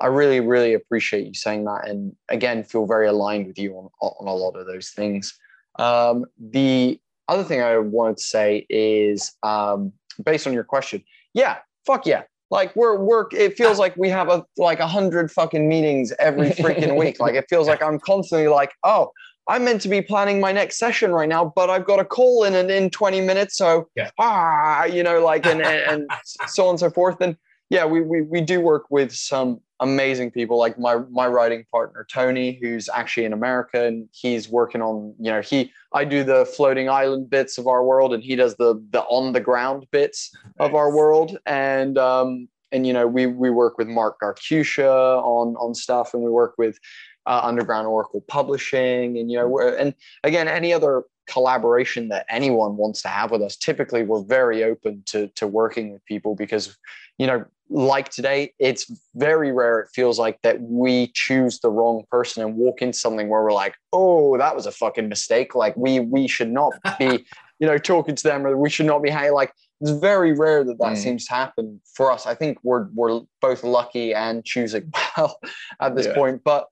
I really, really appreciate you saying that, and again, feel very aligned with you on on a lot of those things. Um, the other thing I wanted to say is, um, based on your question, yeah, fuck yeah, like we're we're. It feels like we have a like a hundred fucking meetings every freaking week. Like it feels like I'm constantly like, oh, I'm meant to be planning my next session right now, but I've got a call in in, in 20 minutes, so Yeah. ah, you know, like and and, and so on and so forth. And yeah, we, we we do work with some amazing people like my my writing partner Tony, who's actually in America, and he's working on you know he I do the floating island bits of our world, and he does the the on the ground bits of our world, and um and you know we we work with Mark Garcucia on on stuff, and we work with uh, Underground Oracle Publishing, and you know we're, and again any other collaboration that anyone wants to have with us typically we're very open to to working with people because you know like today it's very rare it feels like that we choose the wrong person and walk into something where we're like oh that was a fucking mistake like we we should not be you know talking to them or we should not be hanging like it's very rare that that Mm. seems to happen for us i think we're we're both lucky and choosing well at this Yeah. point but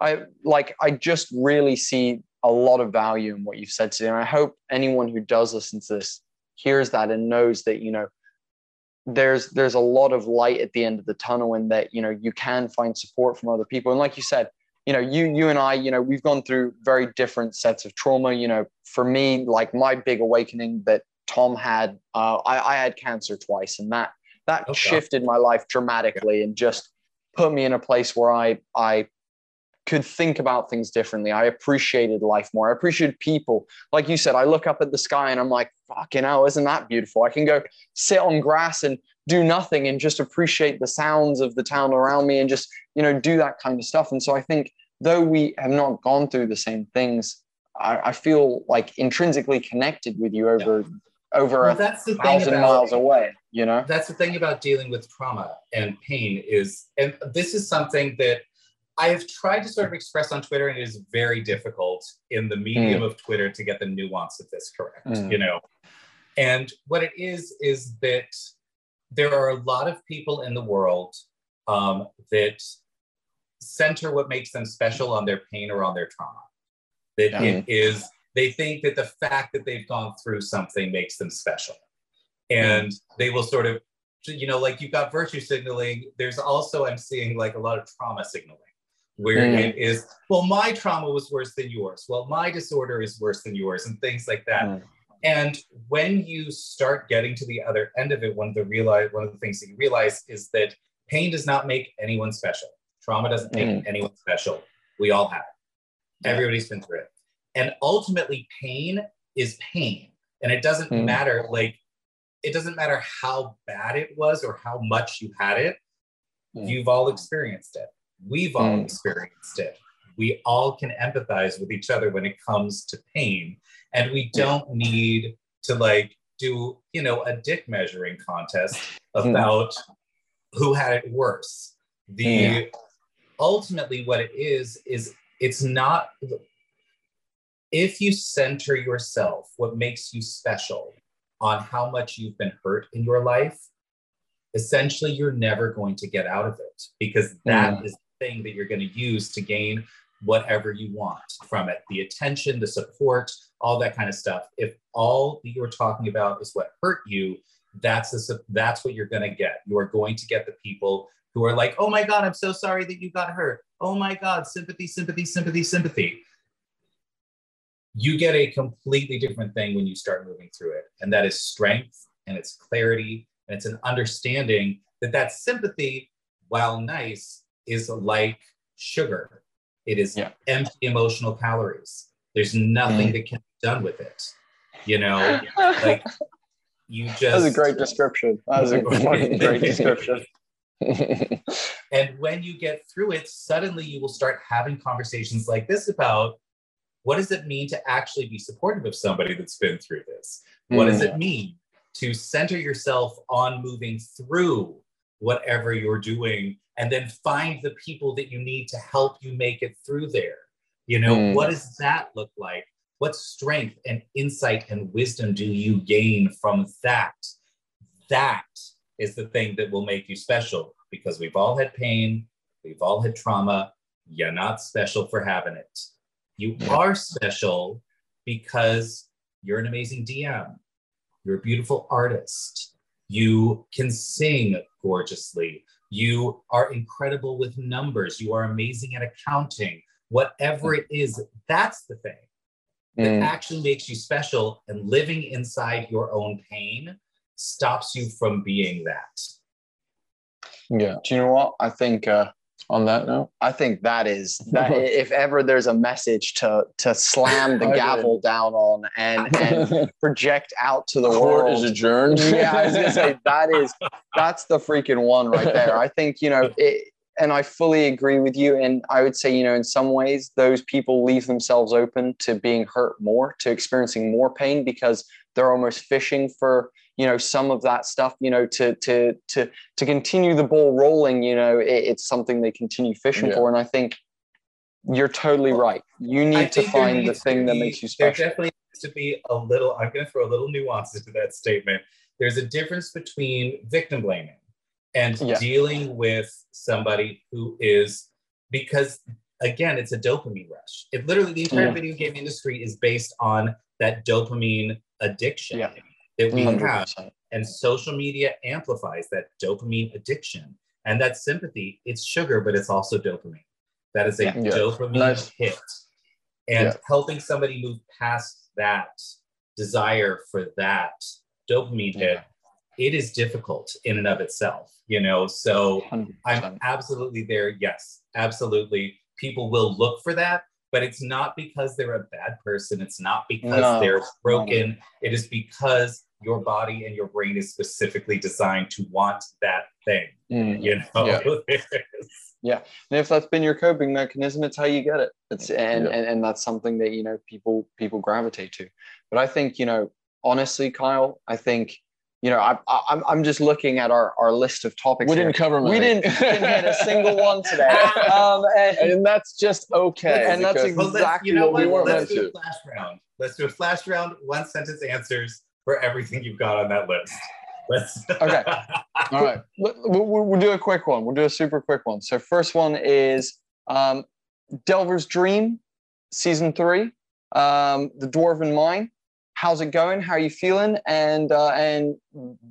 i like i just really see a lot of value in what you've said today and i hope anyone who does listen to this hears that and knows that you know there's there's a lot of light at the end of the tunnel in that you know you can find support from other people and like you said you know you you and i you know we've gone through very different sets of trauma you know for me like my big awakening that tom had uh, I, I had cancer twice and that that Okay. shifted my life dramatically and just put me in a place where i i could think about things differently. I appreciated life more. I appreciated people. Like you said, I look up at the sky and I'm like, fucking hell, isn't that beautiful? I can go sit on grass and do nothing and just appreciate the sounds of the town around me and just, you know, do that kind of stuff. And so I think though we have not gone through the same things, I, I feel like intrinsically connected with you over yeah. over well, that's a thousand about, miles away. You know, that's the thing about dealing with trauma and pain is, and this is something that I have tried to sort of express on Twitter, and it is very difficult in the medium mm. of Twitter to get the nuance of this correct. Mm. You know, and what it is is that there are a lot of people in the world um, that center what makes them special on their pain or on their trauma. That mm. it is they think that the fact that they've gone through something makes them special, and mm. they will sort of you know like you've got virtue signaling there's also i'm seeing like a lot of trauma signaling where mm. it is, well, my trauma was worse than yours. Well, my disorder is worse than yours, and things like that. Mm. And when you start getting to the other end of it, one of the realize one of the things that you realize is that pain does not make anyone special. Trauma doesn't make mm. anyone special. We all have it. Everybody's been through it. And ultimately, pain is pain. And it doesn't mm. matter, like, it doesn't matter how bad it was or how much you had it. Mm. You've all experienced it. We've all mm. experienced it. We all can empathize with each other when it comes to pain. And we don't need to like do, you know, a dick measuring contest hmm. about mm. who had it worse. The yeah. ultimately what it is, is it's not if you center yourself, what makes you special on how much you've been hurt in your life, essentially you're never going to get out of it because that mm. is thing that you're going to use to gain whatever you want from it the attention, the support, all that kind of stuff. If all that you're talking about is what hurt you, that's the, that's what you're going to get. You are going to get the people who are like, "Oh my god, I'm so sorry that you got hurt. Oh my god, sympathy, sympathy, sympathy, sympathy." You get a completely different thing when you start moving through it, and that is strength and it's clarity and it's an understanding that that sympathy, while nice, is like sugar. It is yeah. empty emotional calories. There's nothing mm. that can be done with it. You know, like you just. That was a great description. That was a great, great description. and when you get through it, suddenly you will start having conversations like this about what does it mean to actually be supportive of somebody that's been through this? What mm. does it mean to center yourself on moving through whatever you're doing and then find the people that you need to help you make it through there. You know mm. what does that look like? What strength and insight and wisdom do you gain from that? That is the thing that will make you special because we've all had pain we've all had trauma. You're not special for having it. You are special because you're an amazing dm you're a beautiful artist you can sing gorgeously. You are incredible with numbers. You are amazing at accounting. Whatever it is, that's the thing that mm. actually makes you special. And living inside your own pain stops you from being that. Yeah. Do you know what? I think uh, on that note? I think that is that if ever there's a message to to slam the gavel down on and, and project out to the Court world. is adjourned. Yeah i was gonna say that is that's the freaking one right there. I think you know it, and i fully agree with you. And i would say you know in some ways those people leave themselves open to being hurt more to experiencing more pain because they're almost fishing for you know some of that stuff you know to to to to continue the ball rolling you know it, it's something they continue fishing yeah. for. And i think you're totally right. You need to find the thing be, that makes you special. there definitely needs to be a little i'm going to throw a little nuance into that statement. There's a difference between victim blaming and yeah. dealing with somebody who is because again it's a dopamine rush. It literally the entire yeah. video game industry is based on that dopamine addiction. Yeah that we 100%. have. And social media amplifies that dopamine addiction and that sympathy. It's sugar, but it's also dopamine. That is a yeah. dopamine nice. hit. And yeah. helping somebody move past that desire for that dopamine hit, it is difficult in and of itself, you know. So i am absolutely there. Yes, absolutely. people will look for that, but it's not because they're a bad person. It's not because No. they're broken. It is because your body and your brain is specifically designed to want that thing. Mm. You know, Yeah. yeah. And if that's been your coping mechanism, it's how you get it. It's and, Yeah. and and that's something that you know people people gravitate to. But I think you know honestly, Kyle, I think you know I, I I'm I'm just looking at our our list of topics. We here. didn't cover we didn't, didn't hit a single one today. Um, and, and that's just okay. And that's because- Well, let's, Exactly you know what what? we weren't Let's meant do a flash round. Let's do a flash round. One sentence answers for everything you've got on that list. Let's. Okay. all right. We'll, we'll, we'll do a quick one. We'll do a super quick one. So first one is um, Delver's Dream, season three, um, the Dwarven Mine. How's it going? How are you feeling? And uh, and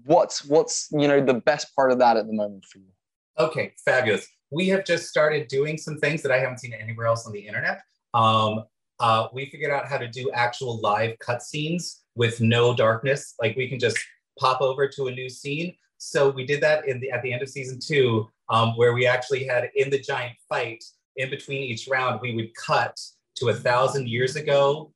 what's what's you know the best part of that at the moment for you? Okay, fabulous. We have just started doing some things that I haven't seen anywhere else on the internet. Um, uh, we figured out how to do actual live cutscenes with no darkness. Like we can just pop over to a new scene. So we did that in the at the end of season two, um, where we actually had in the giant fight in between each round, we would cut to a thousand years ago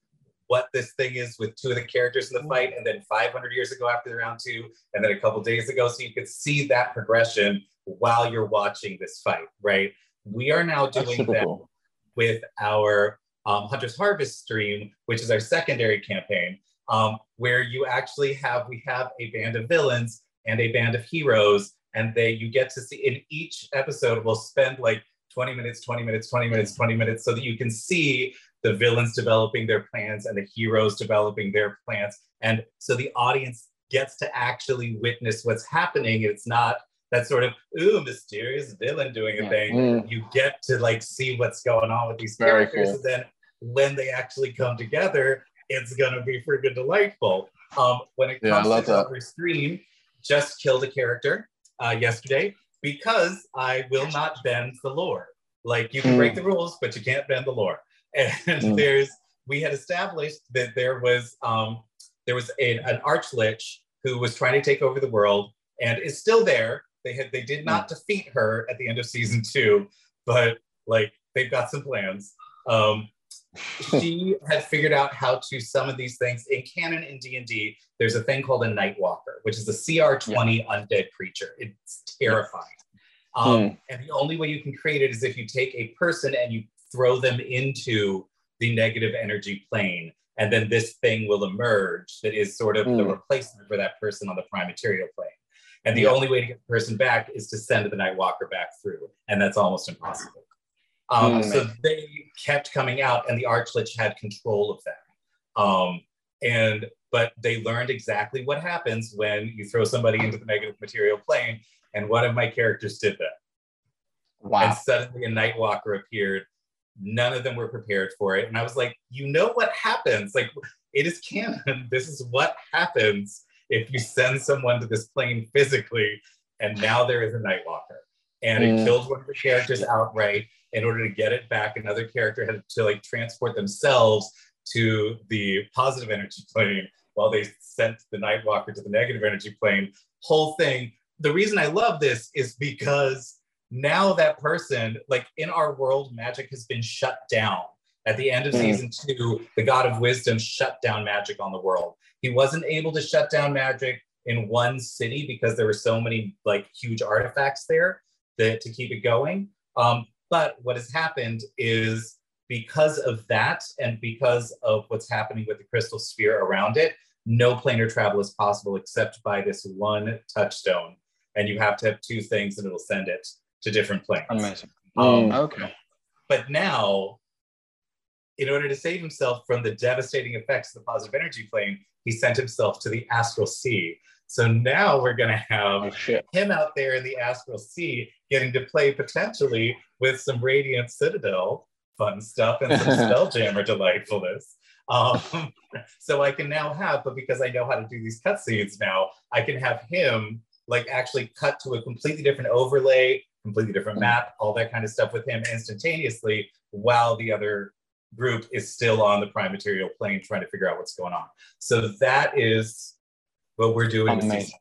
what this thing is with two of the characters in the fight, and then 500 years ago after the round two, and then a couple days ago, so you could see that progression while you're watching this fight, right? We are now doing that cool. with our um, Hunter's Harvest stream, which is our secondary campaign, um, where you actually have we have a band of villains and a band of heroes, and they you get to see in each episode we'll spend like 20 minutes, 20 minutes, 20 minutes, 20 minutes, so that you can see the villains developing their plans and the heroes developing their plans, and so the audience gets to actually witness what's happening. It's not that sort of ooh mysterious villain doing a Yeah. thing Mm. you get to like see what's going on with these Very characters cool. and then when they actually come together it's gonna be freaking delightful um when it comes love to. Delver's Dream just killed a character uh yesterday because i will not bend the lore like you can Mm. break the rules but you can't bend the lore and Mm. there's we had established that there was um there was a, an archlich who was trying to take over the world and is still there. They had they did not defeat her at the end of season two, but like they've got some plans. Um, she had figured out how to summon these things in canon in D&D. There's a thing called a Nightwalker, which is a CR20 undead creature. It's terrifying. Um, And the only way you can create it is if you take a person and you throw them into the negative energy plane, and then this thing will emerge that is sort of the Hmm. replacement for that person on the prime material plane. And the Yeah. only way to get the person back is to send the Nightwalker back through, and that's almost impossible. Um, Hmm. so they kept coming out, and the Archlich had control of that. Um, and but they learned exactly what happens when you throw somebody into the negative material plane, and one of my characters did that. Wow. And suddenly a Nightwalker appeared. None of them were prepared for it. And I was like, you know what happens? Like, it is canon. This is what happens if you send someone to this plane physically. And now there is a Nightwalker. And it Mm. killed one of the characters outright. In order to get it back, another character had to like transport themselves to the positive energy plane while they sent the Nightwalker to the negative energy plane. Whole thing. The reason I love this is because now that person, like in our world, magic has been shut down. At the end of Mm. season two, the God of Wisdom shut down magic on the world. He wasn't able to shut down magic in one city because there were so many like huge artifacts there that to keep it going. Um, but what has happened is because of that and because of what's happening with the crystal sphere around it, no planar travel is possible except by this one touchstone. And you have to have two things and it'll send it to different planes. Amazing. Um, Okay. but now, in order to save himself from the devastating effects of the positive energy plane, he sent himself to the astral sea. So now we're going to have Oh him out there in the astral sea getting to play potentially with some radiant citadel fun stuff and some spelljammer delightfulness um, so i can now have but because i know how to do these cutscenes now i can have him like actually cut to a completely different overlay completely different map all that kind of stuff with him instantaneously while the other group is still on the prime material plane trying to figure out what's going on so that is what we're doing Amazing.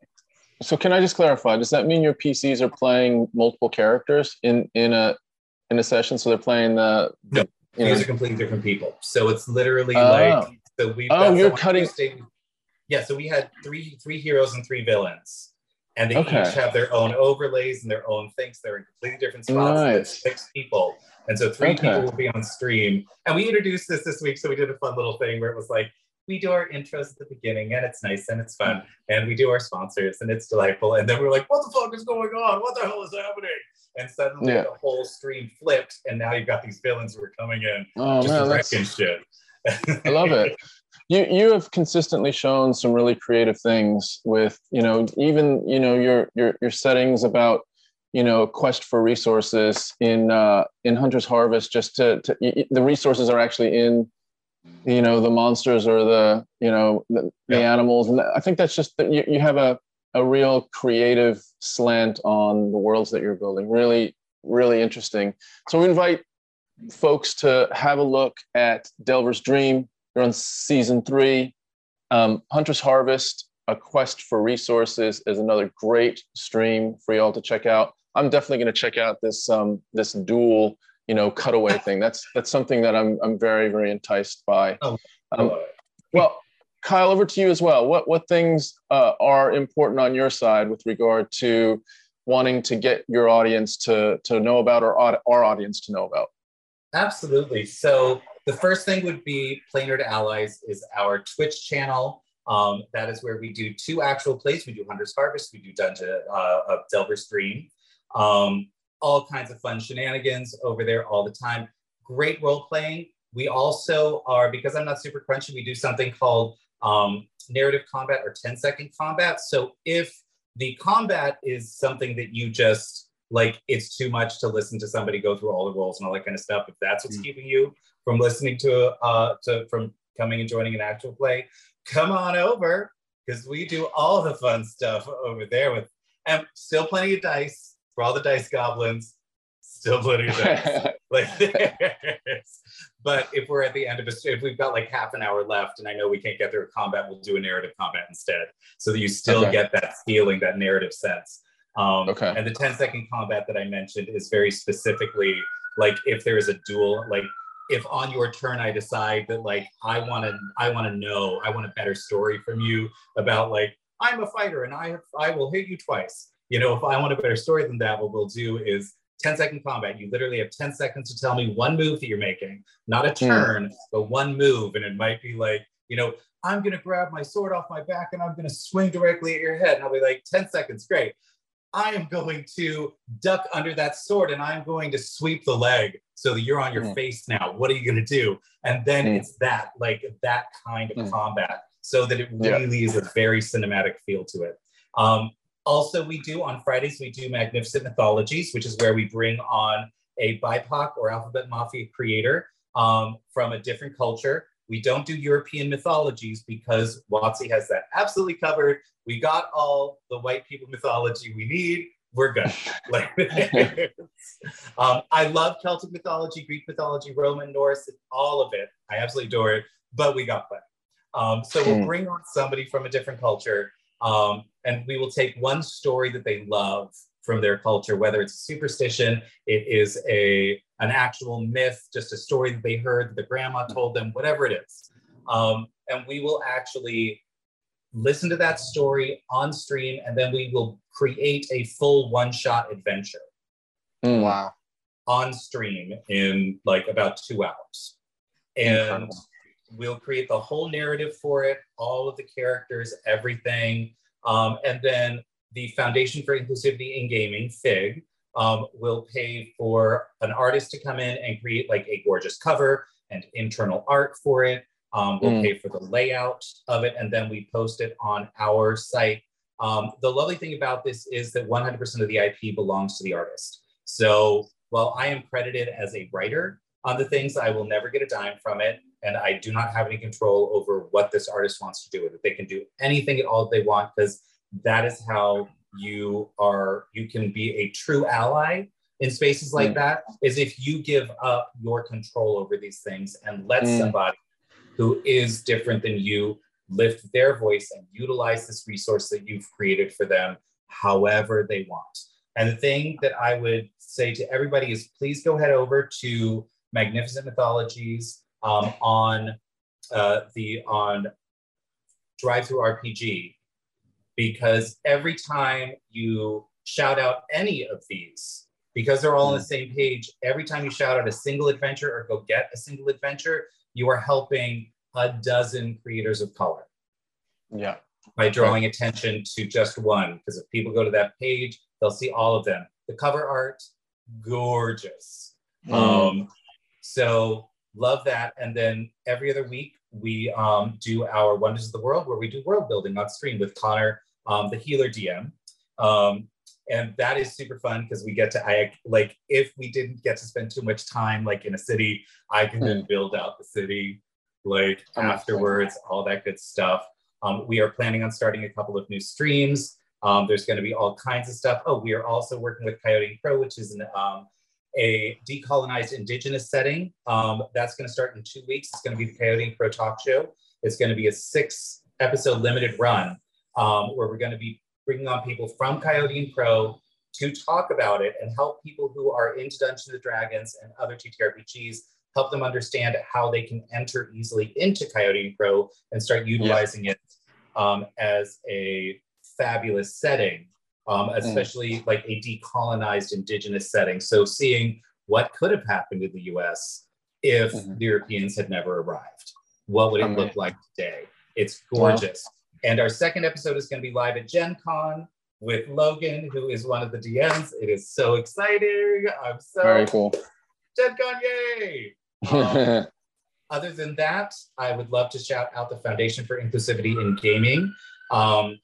So can I just clarify? Does that mean your PCs are playing multiple characters in in a in a session? So they're playing the. No, you these know- are completely different people. So it's literally Oh. like so we. Oh, you're cutting- Yeah, so we had three three heroes and three villains, and they Okay. each have their own overlays and their own things. They're in completely different spots. Nice. Six people, and so three Okay. people will be on stream. And we introduced this this week, so we did a fun little thing where it was like. We do our intros at the beginning, and it's nice and it's fun, and we do our sponsors, and it's delightful. And then we're like, "What the fuck is going on? What the hell is happening?" And suddenly Yeah. the whole stream flipped, and now you've got these villains who are coming in Oh just man, to that's, wreck and shit. I love it. You you have consistently shown some really creative things with you know even you know your your your settings about you know quest for resources in uh, in Hunter's Harvest. Just to, to the resources are actually in you know the monsters or the you know the, the animals, and I think that's just that you you have a a real creative slant on the worlds that you're building. Really really interesting. So we invite folks to have a look at Delver's Dream. They're on season three. Um, Hunter's Harvest, A Quest for Resources is another great stream for y'all to check out. I'm definitely going to check out this um, this dual, you know, cutaway thing. That's that's something that I'm I'm very very enticed by. Oh, Um, well, Kyle, over to you as well. What what things uh, are important on your side with regard to wanting to get your audience to to know about or our audience to know about? Absolutely. So the first thing would be Planar to Allies is our Twitch channel. Um, that is where we do two actual plays. We do Hunter's Harvest, we do Dungeon uh, of Delver's Dream. Um, all kinds of fun shenanigans over there all the time. Great role playing. We also are, because I'm not super crunchy, we do something called um, narrative combat or 10 second combat. So if the combat is something that you just like, it's too much to listen to somebody go through all the roles and all that kind of stuff. If that's what's Mm. keeping you from listening to, uh, to from coming and joining an actual play, come on over because we do all the fun stuff over there with, and still plenty of dice for all the dice goblins. Still plenty of dice. like but if we're at the end of a if we've got like half an hour left and i know we can't get through a combat we'll do a narrative combat instead so that you still Okay. get that feeling that narrative sense um Okay. and the 10 second combat that i mentioned is very specifically like if there is a duel like if on your turn i decide that like i want to i want to know i want a better story from you about like i'm a fighter and i have i will hit you twice you know if i want a better story than that what we'll do is 10 second combat. You literally have 10 seconds to tell me one move that you're making, not a turn, but one move. And it might be like, you know, I'm going to grab my sword off my back and I'm going to swing directly at your head. And I'll be like, 10 seconds, great. I am going to duck under that sword and I'm going to sweep the leg so that you're on your Mm. face now. What are you going to do? And then Mm. it's that, like that kind of Mm. combat, so that it Yeah. really is a very cinematic feel to it. Um, also, we do on Fridays, we do Magnificent Mythologies, which is where we bring on a BIPOC or Alphabet Mafia creator um, from a different culture. We don't do European mythologies because WotC has that absolutely covered. We got all the white people mythology we need. We're good. Um, I love Celtic mythology, Greek mythology, Roman, Norse, all of it. I absolutely adore it, but we got plenty. Um, so we'll Hmm. bring on somebody from a different culture um, and we will take one story that they love from their culture, whether it's a superstition, it is a an actual myth, just a story that they heard that the grandma told them, whatever it is, um, and we will actually listen to that story on stream, and then we will create a full one shot adventure Mm. Wow. on stream in like about two hours. And Incredible. we'll create the whole narrative for it, all of the characters, everything. Um, and then the Foundation for Inclusivity in Gaming, FIG, um, will pay for an artist to come in and create like a gorgeous cover and internal art for it. Um, we'll Mm. pay for the layout of it, and then we post it on our site. Um, the lovely thing about this is that 100% of the IP belongs to the artist. So while I am credited as a writer on the things, I will never get a dime from it. And I do not have any control over what this artist wants to do with it. They can do anything at all they want because that is how you are, you can be a true ally in spaces like Mm. that, is if you give up your control over these things and let Mm. somebody who is different than you lift their voice and utilize this resource that you've created for them however they want. And the thing that I would say to everybody is please go head over to Magnificent Mythologies um, on uh, the on DriveThruRPG because every time you shout out any of these, because they're all on the same page, every time you shout out a single adventure or go get a single adventure, you are helping a dozen creators of color. Yeah. By drawing attention to just one. Because if people go to that page, they'll see all of them. The cover art, gorgeous. Mm. Um, so love that. And then every other week, we um, do our Wonders of the World, where we do world building on stream with Connor, um, the healer DM. Um, and that is super fun because we get to I like if we didn't get to spend too much time like in a city, I can then build out the city like afterwards, all that good stuff. Um, we are planning on starting a couple of new streams. Um, there's going to be all kinds of stuff. Oh, we are also working with Coyote Crow, which is an, um, a decolonized indigenous setting. Um, that's going to start in two weeks. It's going to be the Coyote and Crow talk show. It's going to be a six episode limited run um, where we're going to be bringing on people from Coyote and Crow to talk about it and help people who are into Dungeons and Dragons and other TTRPGs help them understand how they can enter easily into Coyote and Crow and start utilizing it um, as a fabulous setting, um, especially like a decolonized indigenous setting. So seeing what could have happened in the US if Mhm. the Europeans had never arrived. What would it Amazing. look like today? It's Wow. gorgeous. And our second episode is going to be live at Gen Con with Logan, who is one of the DMs. It is so exciting. I'm so Very cool. Gen Con, yay! Um, other than that, I would love to shout out the Foundation for Inclusivity in Gaming. Um,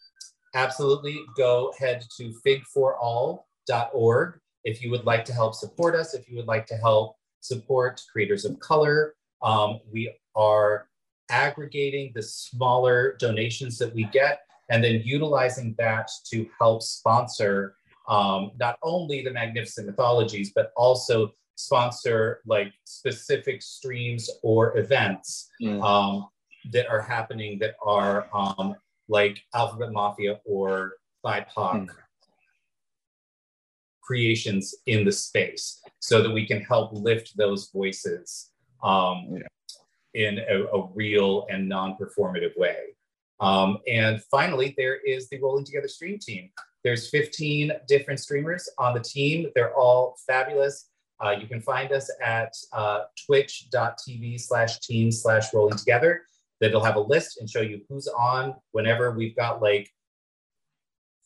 absolutely go head to fig4all.org if you would like to help support us, if you would like to help support creators of color. Um, we are aggregating the smaller donations that we get and then utilizing that to help sponsor um, not only the Magnificent Mythologies, but also sponsor like specific streams or events Mm. um, that are happening that are um, like Alphabet Mafia or BIPOC creations in the space so that we can help lift those voices um, Yeah. in a, a real and non-performative way. Um, and finally, there is the Rolling Together Stream team. There's 15 different streamers on the team. They're all fabulous. Uh, you can find us at uh, twitch.tv slash team slash rolling together. That'll have a list and show you who's on whenever we've got like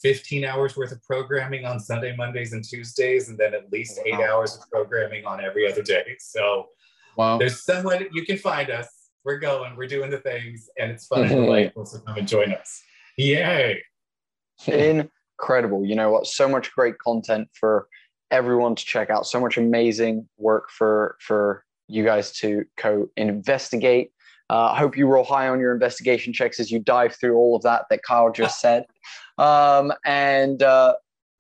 15 hours worth of programming on Sunday, Mondays, and Tuesdays, and then at least eight Wow. hours of programming on every other day. So wow. there's someone you can find us. We're going, we're doing the things, and it's fun and delightful. So come and join us. Yay! incredible. You know what? So much great content for everyone to check out. So much amazing work for for you guys to co investigate. Uh, I hope you roll high on your investigation checks as you dive through all of that that Kyle just said. Um, and uh,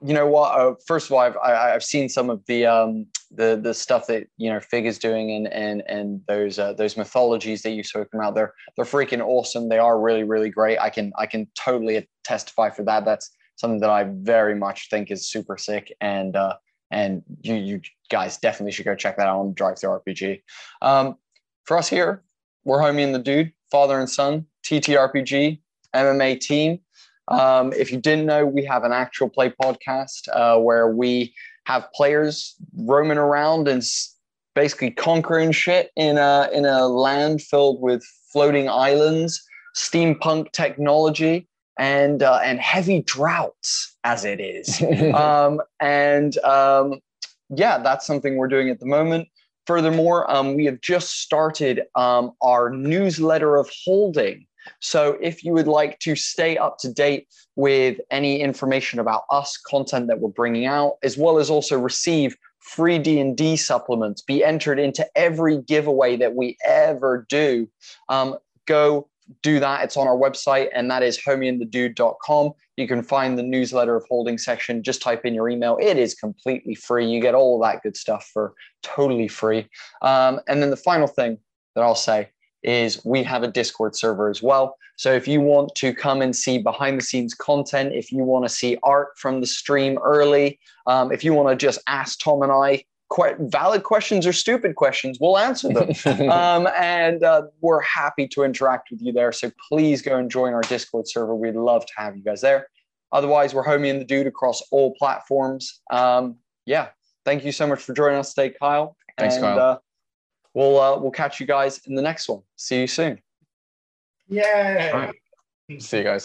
you know what? Uh, first of all, I've I, I've seen some of the um, the the stuff that you know Fig is doing and and and those uh, those mythologies that you've spoken about. They're they're freaking awesome. They are really really great. I can I can totally testify for that. That's something that I very much think is super sick and uh, and you you guys definitely should go check that out on DriveThruRPG. Um, for us here, we're Homie and the Dude, father and son, TTRPG, MMA team. Um, if you didn't know, we have an actual play podcast uh, where we have players roaming around and basically conquering shit in a in a land filled with floating islands, steampunk technology, and uh, and heavy droughts as it is um, and um, yeah, that's something we're doing at the moment. Furthermore, um, we have just started um, our newsletter of holding. So if you would like to stay up to date with any information about us, content that we're bringing out, as well as also receive free D&D supplements, be entered into every giveaway that we ever do, um, go do that. It's on our website, and that is homieandthedude.com. You can find the newsletter of holding section. Just type in your email. It is completely free. You get all that good stuff for totally free. Um, and then the final thing that I'll say is we have a Discord server as well. So if you want to come and see behind the scenes content, if you want to see art from the stream early, um, if you want to just ask Tom and I quite valid questions or stupid questions, we'll answer them. um, and uh, we're happy to interact with you there. So please go and join our Discord server. We'd love to have you guys there. Otherwise, we're Homie and the Dude across all platforms. Um, yeah, thank you so much for joining us today, Kyle. Thanks, and, Kyle. Uh, we'll uh, we'll catch you guys in the next one. See you soon. Yay! All right. See you guys.